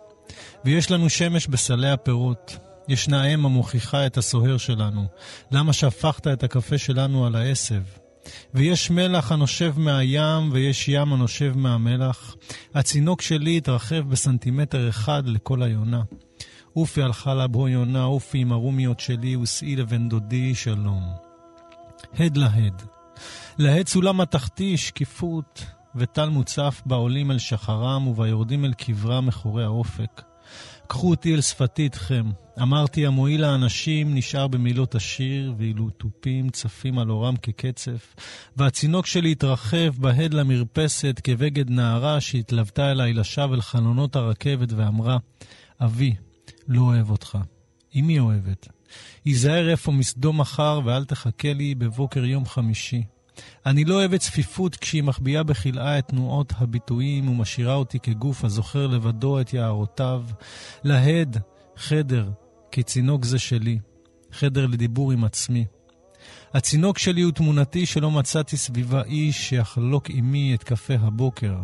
ויש לנו שמש בסלי הפירות. ישנה אם המוכיחה את הסוהר שלנו. למה שפכת את הקפה שלנו על העשב? ויש מלח הנושב מהים, ויש ים הנושב מהמלח. הצינוק שלי התרחב בסנטימטר אחד לכל היונה. עופי על חלב הו יונה, עופי עם הרומיות שלי, ושאי לבן דודי שלום. הד להד. להד סולם התחתי, שקיפות, וטל מוצף בעולים אל שחרם, וביורדים אל קברם מחורי האופק. קחו אותי אל שפתי איתכם. אמרתי, המועיל האנשים נשאר במילות השיר, ואילו תופים צפים על אורם כקצף. והצינוק שלי התרחב בהד למרפסת כבגד נערה שהתלוותה אליי לשווא אל חלונות הרכבת ואמרה, אבי, לא אוהב אותך. אמי אוהבת. היזהר איפה מסדום מחר ואל תחכה לי בבוקר יום חמישי. אני לא אוהבת צפיפות כשהיא מחביאה בכלאה את תנועות הביטויים ומשאירה אותי כגוף הזוכר לבדו את יערותיו. להד, חדר, כי צינוק זה שלי. חדר לדיבור עם עצמי. הצינוק שלי הוא תמונתי שלא מצאתי סביבה איש שיחלוק עימי את קפה הבוקר.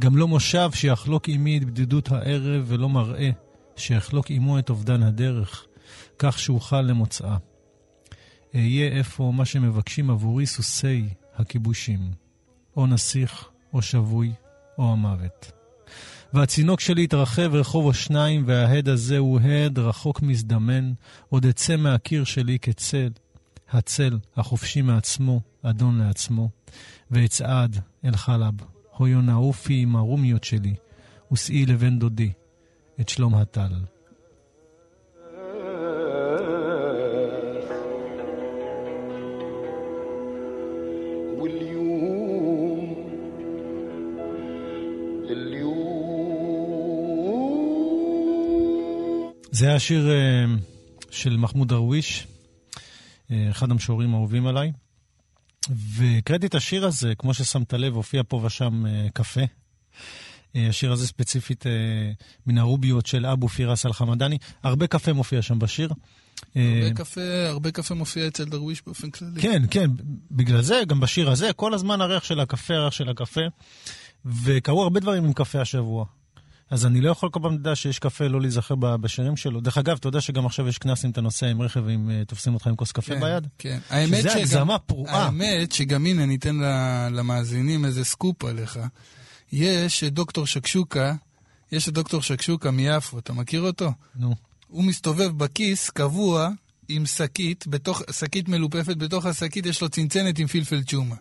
גם לא מושב שיחלוק עימי את בדידות הערב ולא מראה שיחלוק עימו את אובדן הדרך, כך שאוכל למוצאה. אהיה איפה מה שמבקשים עבורי סוסי הכיבושים, או נסיך, או שבוי, או המוות. והצינוק שלי התרחב רחוב או שניים, וההד הזה הוא הד רחוק מזדמן, עוד אצא מהקיר שלי כצל, הצל החופשי מעצמו, אדון לעצמו, ואצעד אל חלב, הו יונה עופי עם הרומיות שלי, ושאי לבן דודי, את שלום הטל. זה היה שיר אה, של מחמוד דרוויש, אה, אחד המשוררים האהובים עליי. את השיר הזה, כמו ששמת לב, הופיע פה ושם אה, קפה. השיר הזה ספציפית מן הרוביות של אבו פירס אל-חמדני. הרבה קפה מופיע שם בשיר. הרבה קפה, הרבה קפה מופיע אצל דרוויש באופן כללי. כן, כן, בגלל זה, גם בשיר הזה, כל הזמן הריח של הקפה, הריח של הקפה. וקרו הרבה דברים עם קפה השבוע. אז אני לא יכול כל פעם לדעת שיש קפה לא להיזכר בשירים שלו. דרך אגב, אתה יודע שגם עכשיו יש קנס אם אתה נוסע עם רכב ואם אה, תופסים אותך עם כוס קפה כן, ביד? כן. האמת שזה שגם- הגזמה פרועה. האמת שגם הנה, ניתן ל- למאזינים איזה סקופ עליך. יש את דוקטור שקשוקה, יש את דוקטור שקשוקה מיפו, אתה מכיר אותו? נו. הוא מסתובב בכיס קבוע עם שקית, בתוך, שקית מלופפת, בתוך השקית יש לו צנצנת עם פלפל צ'ומה.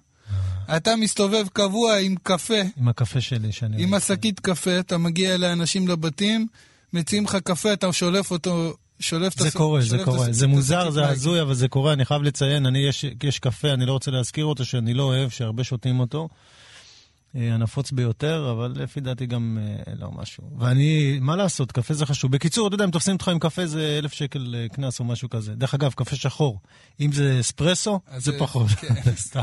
אתה מסתובב קבוע עם קפה, עם הקפה שלי שאני... עם השקית קפה, אתה מגיע לאנשים לבתים, מציעים לך קפה, אתה שולף אותו, שולף את זה הס- קורה, שולף זה קורה. זה מוזר, זה. הזוי, אבל זה קורה. אני חייב לציין, אני, יש, יש קפה, אני לא רוצה להזכיר אותו, שאני לא אוהב, שהרבה שותים אותו. אה, הנפוץ ביותר, אבל לפי דעתי גם אה, לא משהו. ואני, מה לעשות, קפה זה חשוב. בקיצור, אתה יודע, אם תופסים אותך עם קפה זה אלף שקל אה, קנס או משהו כזה. דרך אגב, קפה שחור. אם זה אספרסו, זה זה- פחות. כן. סתם.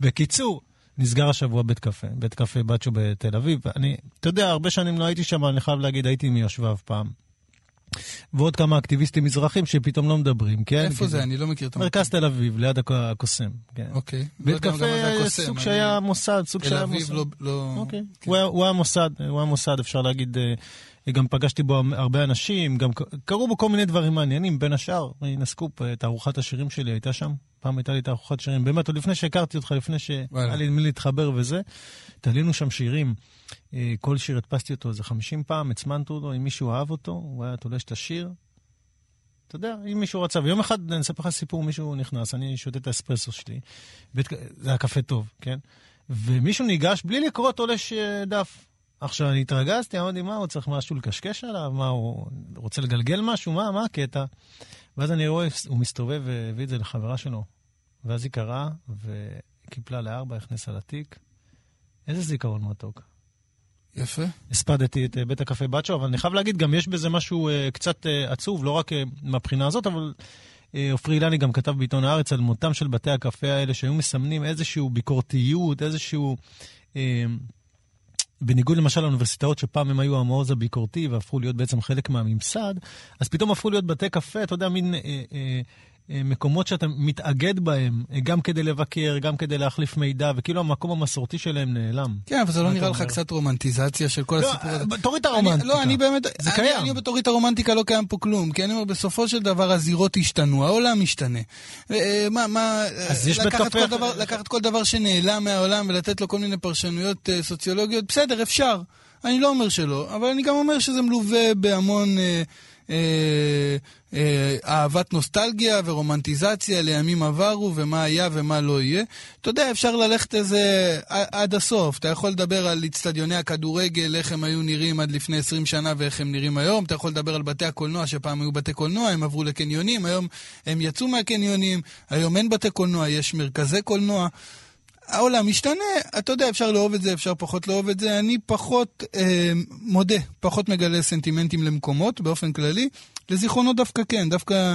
בקיצור, נסגר השבוע בית קפה, בית קפה בצ'ו בתל אביב. אני, אתה יודע, הרבה שנים לא הייתי שם, אני חייב להגיד, הייתי מיושביו פעם. ועוד כמה אקטיביסטים מזרחים שפתאום לא מדברים, כן? איפה כי זה? אני לא מכיר את המקום. מרכז תל אביב, ליד הקו- הקוסם, כן. אוקיי. לא בית קפה, מה זה הקוסם, סוג שהיה מוסד, סוג תל שהיה אביב מוסד. לא... לא... אוקיי. כן. הוא היה- הוא היה מוסד, הוא היה מוסד, אפשר להגיד, אה, גם פגשתי בו הרבה אנשים, גם קרו בו כל מיני דברים מעניינים, בין השאר, הנה סקופ, תערוכת השירים שלי הייתה שם, פעם הייתה לי תערוכת שירים, באמת, עוד לפני שהכרתי אותך, לפני. שהיה לי מי להתחבר וזה, תלינו שם שירים, אה, כל שיר הדפסתי אותו איזה 50 פעם, הצמנתי אותו, אם מישהו אהב אותו, הוא היה תולש את השיר. אתה יודע, אם מישהו רצה, ויום אחד, אני אספר לך סיפור, מישהו נכנס, אני שותה את האספרסו שלי, בית, זה היה קפה טוב, כן? ומישהו ניגש בלי לקרוא תולש אה, דף. עכשיו, אני התרגזתי, אמרתי, מה, הוא צריך משהו לקשקש עליו? מה, הוא רוצה לגלגל משהו? מה, מה הקטע? ואז אני רואה, הוא מסתובב והביא את זה לחברה שלו. ואז היא קראה, וקיפלה לארבע, הכניסה לתיק. איזה זיכרון מתוק. יפה. הספדתי את אה, בית הקפה בצ'ו, אבל אני חייב להגיד, גם יש בזה משהו אה, קצת אה, עצוב, לא רק מהבחינה הזאת, אבל עופרי אילני גם כתב בעיתון הארץ על מותם של בתי הקפה האלה, שהיו מסמנים איזושהי ביקורתיות, איזשהו... בניגוד למשל לאוניברסיטאות, שפעם הם היו המעוז הביקורתי והפכו להיות בעצם חלק מהממסד, אז פתאום הפכו להיות בתי קפה, אתה יודע, מין אה, אה, מקומות שאתה מתאגד בהם, אה, גם כדי לבקר, גם כדי להחליף מידע, וכאילו המקום המסורתי שלהם נעלם. כן, אבל זה לא נראה לך? קצת רומנטיזציה של כל לא, הסיפור הזה? אה, תוריד את הרומנטיקה. לא, אני באמת... זה קיים. אני בתורית הרומנטיקה לא קיים פה כלום, כי אני אומר, בסופו של דבר הזירות השתנו, העולם משתנה. אה, מה, מה... אז יש בית לקחת קפה כל דבר- לקחת כל דבר שנעלם מהעולם ולתת לו כל מיני פרשנויות אה, סוציולוגיות, בסדר, אפשר. אני לא אומר שלא, אבל אני גם אומר שזה מלווה בהמון... אה, אה, אה, אהבת נוסטלגיה ורומנטיזציה לימים עברו ומה היה ומה לא יהיה. אתה יודע, אפשר ללכת איזה עד הסוף. אתה יכול לדבר על אצטדיוני הכדורגל, איך הם היו נראים עד לפני 20 שנה ואיך הם נראים היום. אתה יכול לדבר על בתי הקולנוע, שפעם היו בתי קולנוע, הם עברו לקניונים, היום הם יצאו מהקניונים, היום אין בתי קולנוע, יש מרכזי קולנוע. העולם משתנה, אתה יודע, אפשר לאהוב את זה, אפשר פחות לאהוב את זה. אני פחות, אה, מודה, פחות מגלה סנטימנטים למקומות באופן כללי. לזיכרונות דווקא כן, דווקא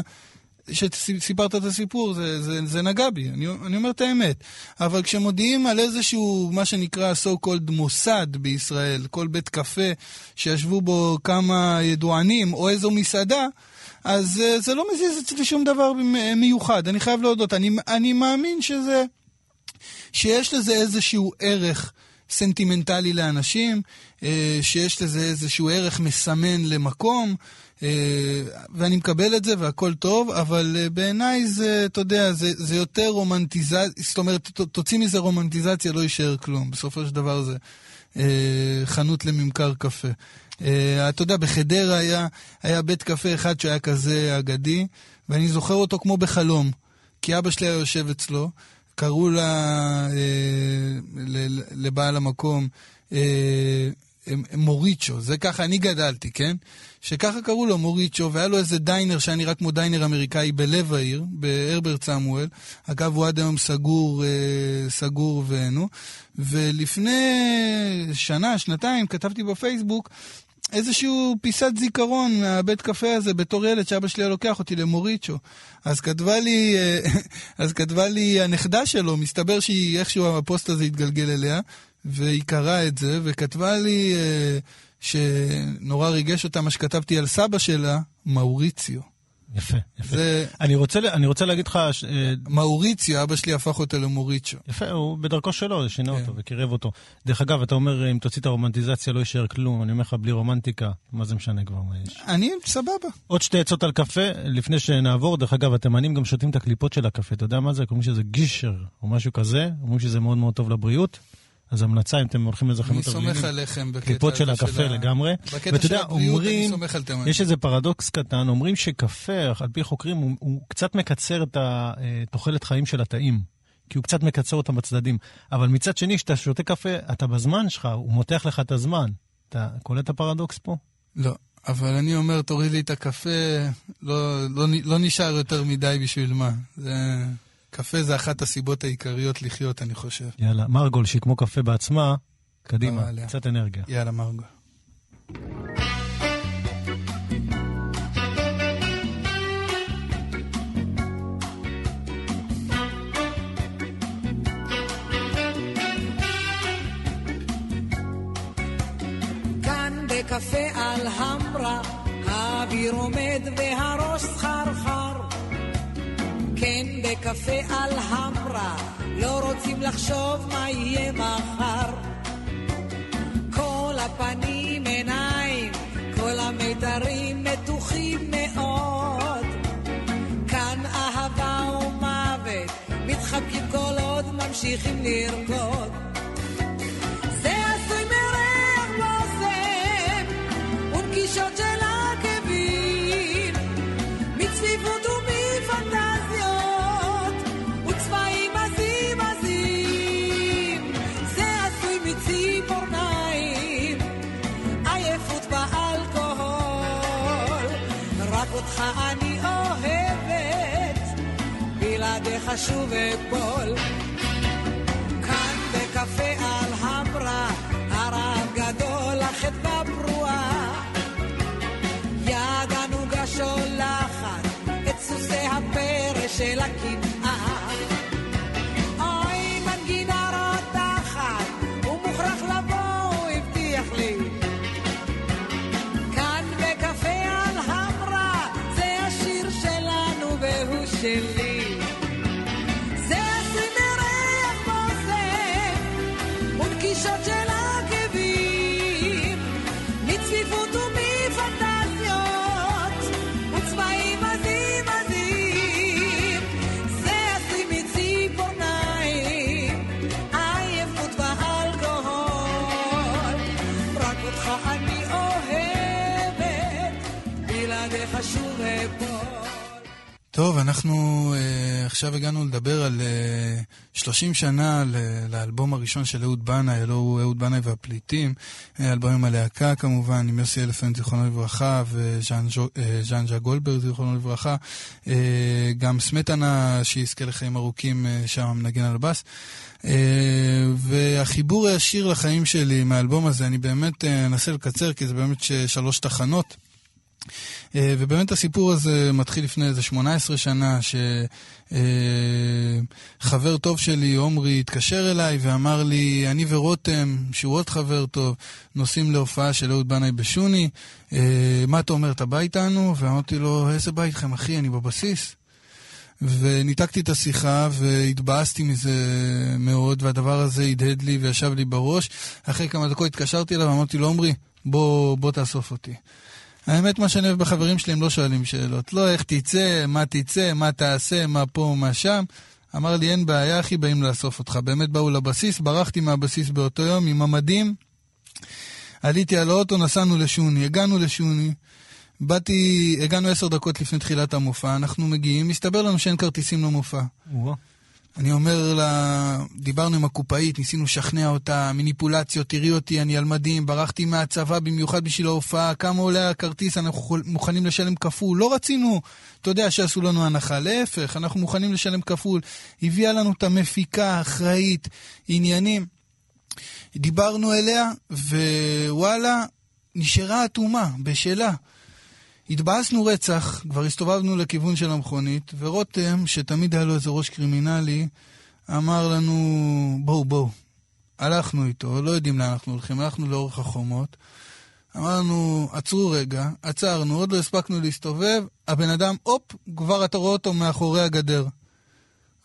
כשסיפרת את הסיפור, זה, זה, זה נגע בי, אני, אני אומר את האמת. אבל כשמודיעים על איזשהו, מה שנקרא so called מוסד בישראל, כל בית קפה שישבו בו כמה ידוענים, או איזו מסעדה, אז אה, זה לא מזיז אצלי שום דבר מיוחד. אני חייב להודות, אני, אני מאמין שזה... שיש לזה איזשהו ערך סנטימנטלי לאנשים, אה, שיש לזה איזשהו ערך מסמן למקום, אה, ואני מקבל את זה והכל טוב, אבל אה, בעיניי זה, אתה יודע, זה, זה יותר רומנטיזציה, זאת אומרת, תוציא מזה רומנטיזציה, לא יישאר כלום. בסופו של דבר זה חנות לממכר קפה. אה, אתה יודע, בחדרה היה, היה בית קפה אחד שהיה כזה אגדי, ואני זוכר אותו כמו בחלום. כי אבא שלי היה יושב אצלו, קראו לה, אה, לבעל המקום, אה, מוריצ'ו, זה ככה אני גדלתי, כן? שככה קראו לו מוריצ'ו, והיה לו איזה דיינר שהיה נראה כמו דיינר אמריקאי בלב העיר, בהרברט סמואל. אגב, הוא עד היום סגור, אה, סגור ונו. ולפני שנה, שנתיים, כתבתי בפייסבוק, איזשהו פיסת זיכרון מהבית קפה הזה בתור ילד שאבא שלי היה לוקח אותי למוריצ'ו. אז כתבה לי, אה, אז כתבה לי הנכדה שלו, מסתבר שהיא איכשהו הפוסט הזה התגלגל אליה, והיא קראה את זה, וכתבה לי אה, שנורא ריגש אותה מה שכתבתי על סבא שלה, מאוריציו. יפה, יפה. זה אני רוצה, אני רוצה להגיד לך, ש- אה, מאוריציו, אבא שלי הפך אותו למוריצ'ו. יפה, הוא בדרכו שלו, שינה כן. אותו וקירב אותו. דרך אגב, אתה אומר, אם תוציא את הרומנטיזציה לא יישאר כלום, אני אומר לך, בלי רומנטיקה, מה זה משנה כבר מה יש? אני סבבה. עוד שתי עצות על קפה, לפני שנעבור, דרך אגב, התימנים גם שותים את הקליפות של הקפה, אתה יודע מה זה? קוראים שזה גישר, או משהו כזה, אומרים שזה מאוד מאוד טוב לבריאות. אז המלצה, אם אתם הולכים לאיזה אני חנות סומך תבלינים, עליכם בקטע קליפות של הקפה ה- לגמרי. בקטע של הבריאות אני אומרים, סומך על תימנים. יש איזה פרדוקס קטן, אומרים שקפה, על פי חוקרים, הוא, הוא קצת מקצר את התוחלת חיים של התאים. כי הוא קצת מקצר אותם בצדדים. אבל מצד שני, כשאתה שותה קפה, אתה בזמן שלך, הוא מותח לך את הזמן. אתה קולט את הפרדוקס פה? לא, אבל אני אומר, תוריד לי את הקפה, לא, לא, לא נשאר יותר מדי בשביל מה. זה... קפה זה אחת הסיבות העיקריות לחיות, אני חושב. יאללה, מרגול, שהיא כמו קפה בעצמה, קדימה, לא. קצת אנרגיה. יאללה, מרגול. רוצים לחשוב מה יהיה מחר. כל הפנים עיניים, כל המיתרים מתוחים מאוד. כאן אהבה ומוות, מתחבקים כל עוד ממשיכים לרקוד. אותך אני אוהבת. בלעדיך שוב אפול אנחנו uh, עכשיו הגענו לדבר על uh, 30 שנה ל- לאלבום הראשון של אהוד בנאי, הלוא הוא אהוד בנאי והפליטים, אה, אלבום עם הלהקה כמובן, עם יוסי אלפנט זיכרונו לברכה וז'אן אה, ז'ה גולדברג זיכרונו לברכה, uh, גם סמטנה שיזכה לחיים ארוכים uh, שם מנגן על הבאס. Uh, והחיבור הישיר לחיים שלי מהאלבום הזה, אני באמת uh, אנסה לקצר כי זה באמת שלוש תחנות. אה, ובאמת הסיפור הזה מתחיל לפני איזה 18 שנה, שחבר טוב שלי, עומרי, התקשר אליי ואמר לי, אני ורותם, שהוא עוד חבר טוב, נוסעים להופעה של אהוד בנאי בשוני, אה, מה אתה אומר, אתה בא איתנו? ואמרתי לו, איזה בא איתכם, אחי, אני בבסיס. וניתקתי את השיחה והתבאסתי מזה מאוד, והדבר הזה הדהד לי וישב לי בראש. אחרי כמה דקות התקשרתי אליו ואמרתי לו, עמרי, בוא, בוא תאסוף אותי. האמת, מה שאני אוהב בחברים שלי, הם לא שואלים שאלות. לא איך תצא, מה תצא, מה תעשה, מה פה, מה שם. אמר לי, אין בעיה, אחי, באים לאסוף אותך. באמת באו לבסיס, ברחתי מהבסיס באותו יום עם המדים. עליתי על האוטו, נסענו לשוני. הגענו לשוני. באתי, הגענו עשר דקות לפני תחילת המופע, אנחנו מגיעים, מסתבר לנו שאין כרטיסים למופע. וואו. אני אומר לה, דיברנו עם הקופאית, ניסינו לשכנע אותה, מניפולציות, תראי אותי, אני על מדים, ברחתי מהצבא במיוחד בשביל ההופעה, כמה עולה הכרטיס, אנחנו מוכנים לשלם כפול. לא רצינו, אתה יודע, שעשו לנו הנחה, להפך, אנחנו מוכנים לשלם כפול. הביאה לנו את המפיקה, אחראית, עניינים. דיברנו אליה, ווואלה, נשארה אטומה, בשלה. התבאסנו רצח, כבר הסתובבנו לכיוון של המכונית, ורותם, שתמיד היה לו איזה ראש קרימינלי, אמר לנו, בואו, בואו. הלכנו איתו, לא יודעים לאן אנחנו הולכים, הלכנו לאורך החומות. אמרנו, עצרו רגע, עצרנו, עוד לא הספקנו להסתובב, הבן אדם, הופ, כבר אתה רואה אותו מאחורי הגדר.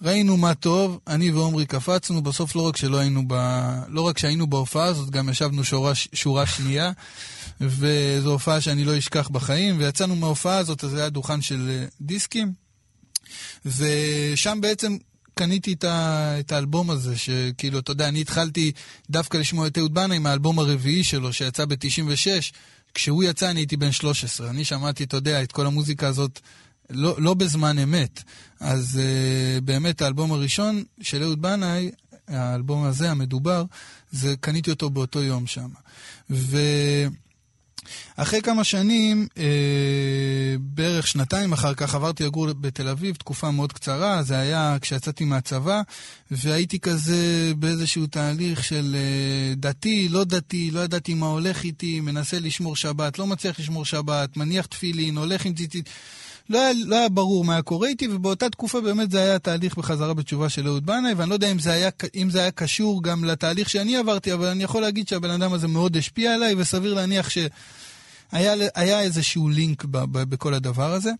ראינו מה טוב, אני ועומרי קפצנו, בסוף לא רק שלא היינו ב... לא רק שהיינו בהופעה הזאת, גם ישבנו שורה, שורה שנייה, וזו הופעה שאני לא אשכח בחיים, ויצאנו מההופעה הזאת, אז זה היה דוכן של אה, דיסקים, ושם בעצם קניתי את, ה... את האלבום הזה, שכאילו, אתה יודע, אני התחלתי דווקא לשמוע את אהוד בנאי עם האלבום הרביעי שלו, שיצא ב-96, כשהוא יצא אני הייתי בן 13, אני שמעתי, אתה יודע, את כל המוזיקה הזאת לא, לא בזמן אמת. אז uh, באמת האלבום הראשון של אהוד בנאי, האלבום הזה, המדובר, זה קניתי אותו באותו יום שם. ואחרי כמה שנים, אה, בערך שנתיים אחר כך, עברתי לגור בתל אביב, תקופה מאוד קצרה, זה היה כשיצאתי מהצבא, והייתי כזה באיזשהו תהליך של אה, דתי, לא דתי, לא ידעתי מה הולך איתי, מנסה לשמור שבת, לא מצליח לשמור שבת, מניח תפילין, הולך עם ציצית. לא היה, לא היה ברור מה קורה איתי, ובאותה תקופה באמת זה היה תהליך בחזרה בתשובה של אהוד בנאי, ואני לא יודע אם זה, היה, אם זה היה קשור גם לתהליך שאני עברתי, אבל אני יכול להגיד שהבן אדם הזה מאוד השפיע עליי, וסביר להניח שהיה איזשהו לינק ב, ב, בכל הדבר הזה.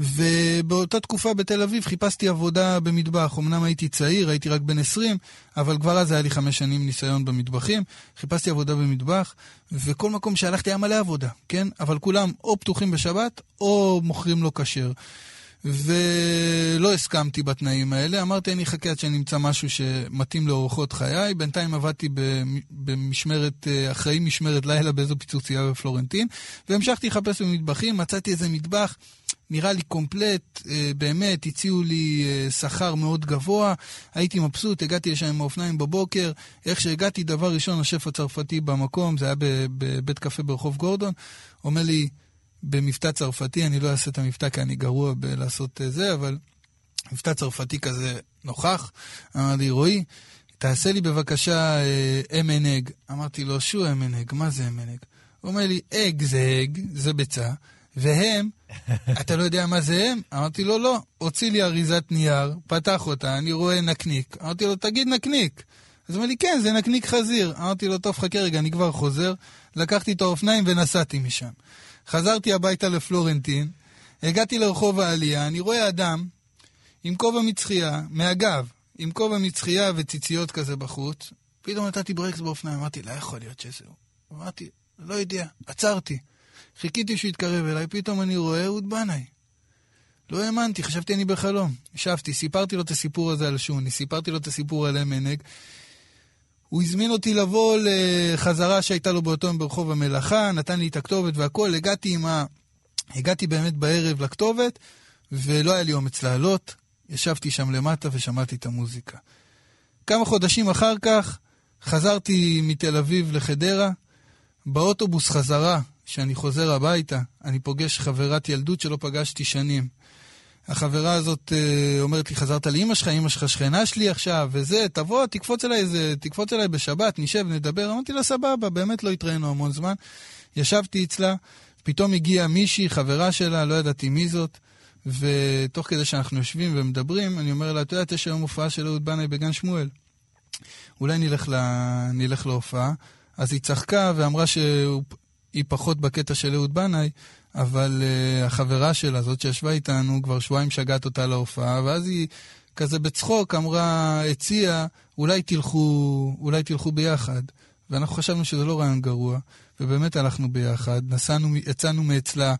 ובאותה תקופה בתל אביב חיפשתי עבודה במטבח. אמנם הייתי צעיר, הייתי רק בן 20, אבל כבר אז היה לי חמש שנים ניסיון במטבחים. חיפשתי עבודה במטבח, וכל מקום שהלכתי היה מלא עבודה, כן? אבל כולם או פתוחים בשבת, או מוכרים לא כשר. ולא הסכמתי בתנאים האלה, אמרתי אני אחכה עד שאני אמצא משהו שמתאים לאורחות חיי. בינתיים עבדתי במשמרת, אה, אחראי משמרת לילה באיזו פיצוצייה בפלורנטין, והמשכתי לחפש במטבחים, מצאתי איזה מטבח, נראה לי קומפלט, אה, באמת, הציעו לי אה, שכר מאוד גבוה, הייתי מבסוט, הגעתי לשם עם האופניים בבוקר, איך שהגעתי, דבר ראשון, השף הצרפתי במקום, זה היה בבית קפה ברחוב גורדון, אומר לי, במבטא צרפתי, אני לא אעשה את המבטא כי אני גרוע בלעשות אה, זה, אבל מבטא צרפתי כזה נוכח. אמר לי, רועי, תעשה לי בבקשה ham and egg. אמרתי לו, שו ham and egg, מה זה ham and egg? הוא אומר לי, egg זה egg, זה ביצה, ו ham, אתה לא יודע מה זה ham? אמרתי לו, לא. הוציא לי אריזת נייר, פתח אותה, אני רואה נקניק. אמרתי לו, תגיד נקניק. אז הוא אומר לי, כן, זה נקניק חזיר. אמרתי לו, טוב, חכה רגע, אני כבר חוזר. לקחתי את האופניים ונסעתי משם. חזרתי הביתה לפלורנטין, הגעתי לרחוב העלייה, אני רואה אדם עם כובע מצחייה, מהגב, עם כובע מצחייה וציציות כזה בחוץ. פתאום נתתי ברקס באופניים, אמרתי, לא יכול להיות שזהו. אמרתי, לא יודע, עצרתי. חיכיתי שהוא יתקרב אליי, פתאום אני רואה אהוד בנאי. לא האמנתי, חשבתי אני בחלום. ישבתי, סיפרתי לו את הסיפור הזה על שוני, סיפרתי לו את הסיפור על אמנג. הוא הזמין אותי לבוא לחזרה שהייתה לו באותו יום ברחוב המלאכה, נתן לי את הכתובת והכל, הגעתי עם ה... הגעתי באמת בערב לכתובת, ולא היה לי אומץ לעלות. ישבתי שם למטה ושמעתי את המוזיקה. כמה חודשים אחר כך חזרתי מתל אביב לחדרה. באוטובוס חזרה, כשאני חוזר הביתה, אני פוגש חברת ילדות שלא פגשתי שנים. החברה הזאת אה, אומרת לי, חזרת לאימא שלך, אימא שלך שכנה שלי עכשיו, וזה, תבוא, תקפוץ אליי, איזה, תקפוץ אליי בשבת, נשב, נדבר. אמרתי לה, סבבה, באמת לא התראינו המון זמן. ישבתי אצלה, פתאום הגיעה מישהי, חברה שלה, לא ידעתי מי זאת, ותוך כדי שאנחנו יושבים ומדברים, אני אומר לה, את יודעת, יש היום הופעה של אהוד בנאי בגן שמואל. אולי נלך, לה, נלך להופעה. אז היא צחקה ואמרה שהיא פחות בקטע של אהוד בנאי, אבל uh, החברה שלה, זאת שישבה איתנו, כבר שבועיים שגעת אותה להופעה, ואז היא כזה בצחוק אמרה, הציעה, אולי תלכו, אולי תלכו ביחד. ואנחנו חשבנו שזה לא רעיון גרוע, ובאמת הלכנו ביחד, נסענו, יצאנו מאצלה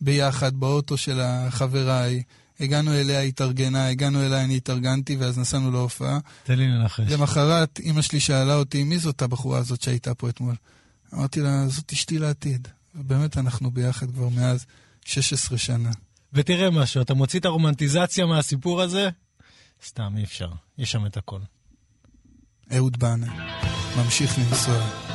ביחד באוטו של החברה ההיא. הגענו אליה, התארגנה, הגענו אליה, אני התארגנתי, ואז נסענו להופעה. תן לי לנחש. למחרת, אימא שלי שאלה אותי, מי זאת הבחורה הזאת שהייתה פה אתמול? אמרתי לה, זאת אשתי לעתיד. ובאמת אנחנו ביחד כבר מאז 16 שנה. ותראה משהו, אתה מוציא את הרומנטיזציה מהסיפור הזה? סתם, אי אפשר. יש שם את הכל. אהוד בנאי, ממשיך לנסוע.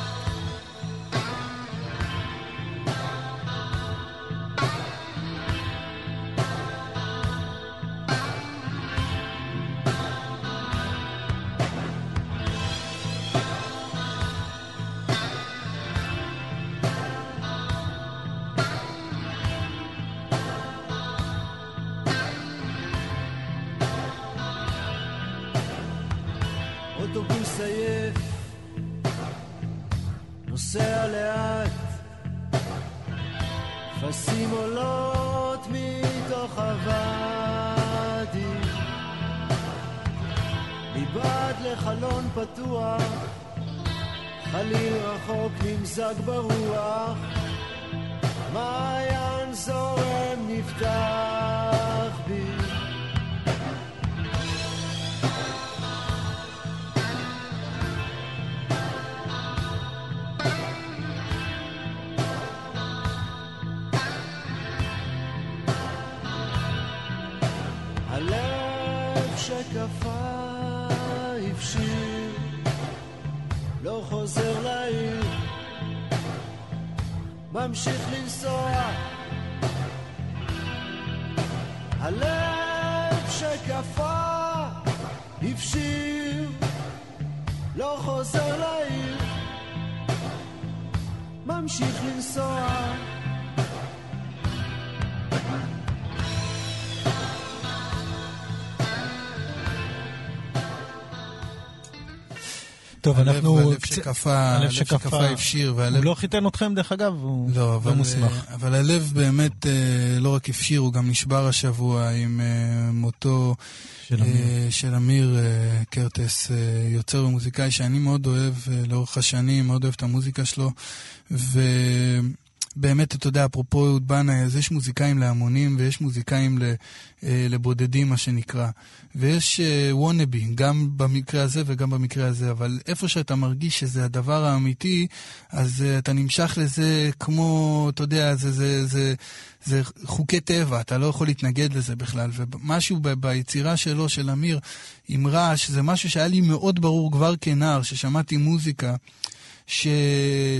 נוסע לאט, פסים עולות מתוך הוואדי, מבעד לחלון פתוח, חליל רחוק נמזג ברוח, מעיין זורם נפתח שקפא הבשיר, לא חוזר לעיר, ממשיך לנסוע. הלב שקפא הבשיר, לא חוזר לעיר, ממשיך לנסוע. טוב, הלב- אנחנו... הלב שקפא, הלב שקפא הבשיר, והלב... הוא לא חיתן אתכם, דרך אגב? הוא לא, אבל, מוסמך. אה, אבל הלב באמת אה, לא רק הפשיר, הוא גם נשבר השבוע עם אה, מותו של אמיר. של אמיר קרטס, יוצר ומוזיקאי שאני מאוד אוהב לאורך השנים, מאוד אוהב את המוזיקה שלו. ובאמת, אתה יודע, אפרופו אהוד בנאי, אז יש מוזיקאים להמונים ויש מוזיקאים אה, לבודדים, מה שנקרא. ויש וונאבי, גם במקרה הזה וגם במקרה הזה, אבל איפה שאתה מרגיש שזה הדבר האמיתי, אז uh, אתה נמשך לזה כמו, אתה יודע, זה, זה, זה, זה חוקי טבע, אתה לא יכול להתנגד לזה בכלל. ומשהו ב- ביצירה שלו, של אמיר, עם רעש, זה משהו שהיה לי מאוד ברור כבר כנער, ששמעתי מוזיקה. ש...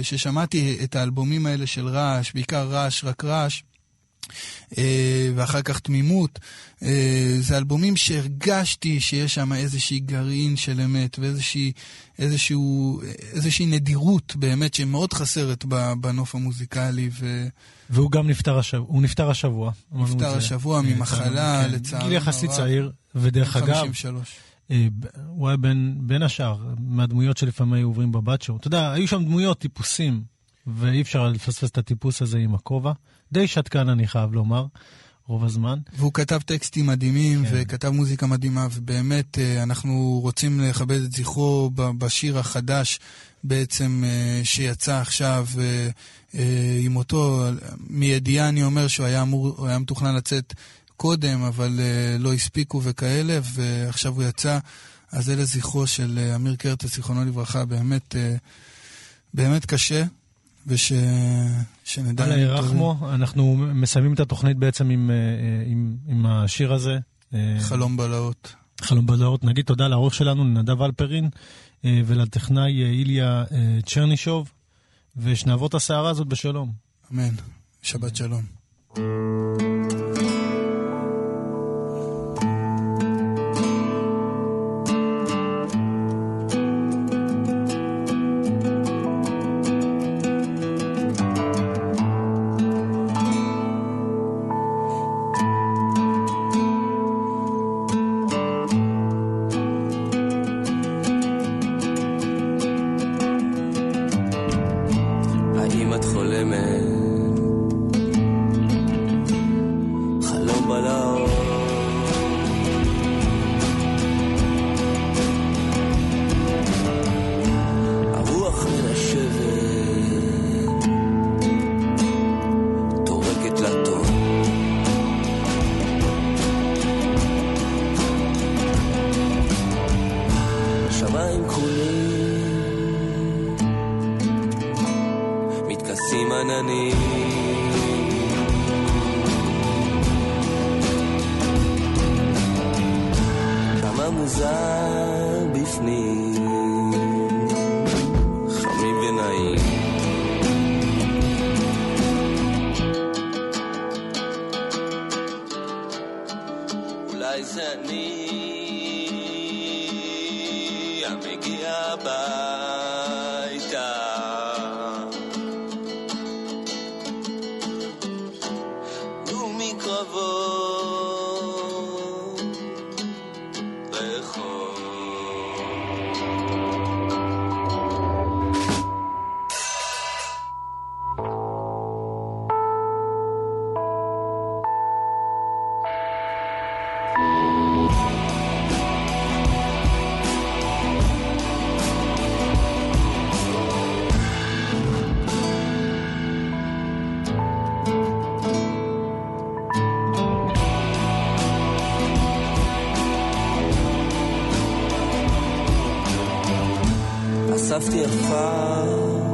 ששמעתי את האלבומים האלה של רעש, בעיקר רעש, רק רעש, אה, ואחר כך תמימות. אה, זה אלבומים שהרגשתי שיש שם איזושהי גרעין של אמת ואיזושהי איזשהו, איזושהי נדירות באמת שמאוד חסרת בנוף המוזיקלי. ו... והוא גם נפטר השבוע, הוא נפטר השבוע. נפטר. השבוע אה, ממחלה, כן. לצערנו גיל יחסית הרב. צעיר, ודרך אגב, 53. אה, הוא היה בין, בין השאר, מהדמויות שלפעמים היו עוברים בבת שואו. אתה יודע, היו שם דמויות, טיפוסים, ואי אפשר לפספס את הטיפוס הזה עם הכובע. די שתקן, אני חייב לומר, רוב הזמן. והוא כתב טקסטים מדהימים, כן. וכתב מוזיקה מדהימה, ובאמת אה, אנחנו רוצים לכבד את זכרו בשיר החדש בעצם אה, שיצא עכשיו עם אותו, מידיעה אני אומר שהוא היה אמור, הוא היה מתוכנן לצאת קודם, אבל אה, לא הספיקו וכאלה, ועכשיו הוא יצא. אז זה לזכרו של אה, אמיר קרטס, זיכרונו לברכה, באמת, אה, באמת קשה, ושנדע... אללה ירחמו, אנחנו מסיימים את התוכנית בעצם עם, עם, עם השיר הזה. חלום בלהות. חלום בדעות. נגיד תודה לעורך שלנו, לנדב אלפרין, אה, ולטכנאי איליה צ'רנישוב, ושנעבור את הסערה הזאת בשלום. אמן. שבת שלום. האם החלפתי עפר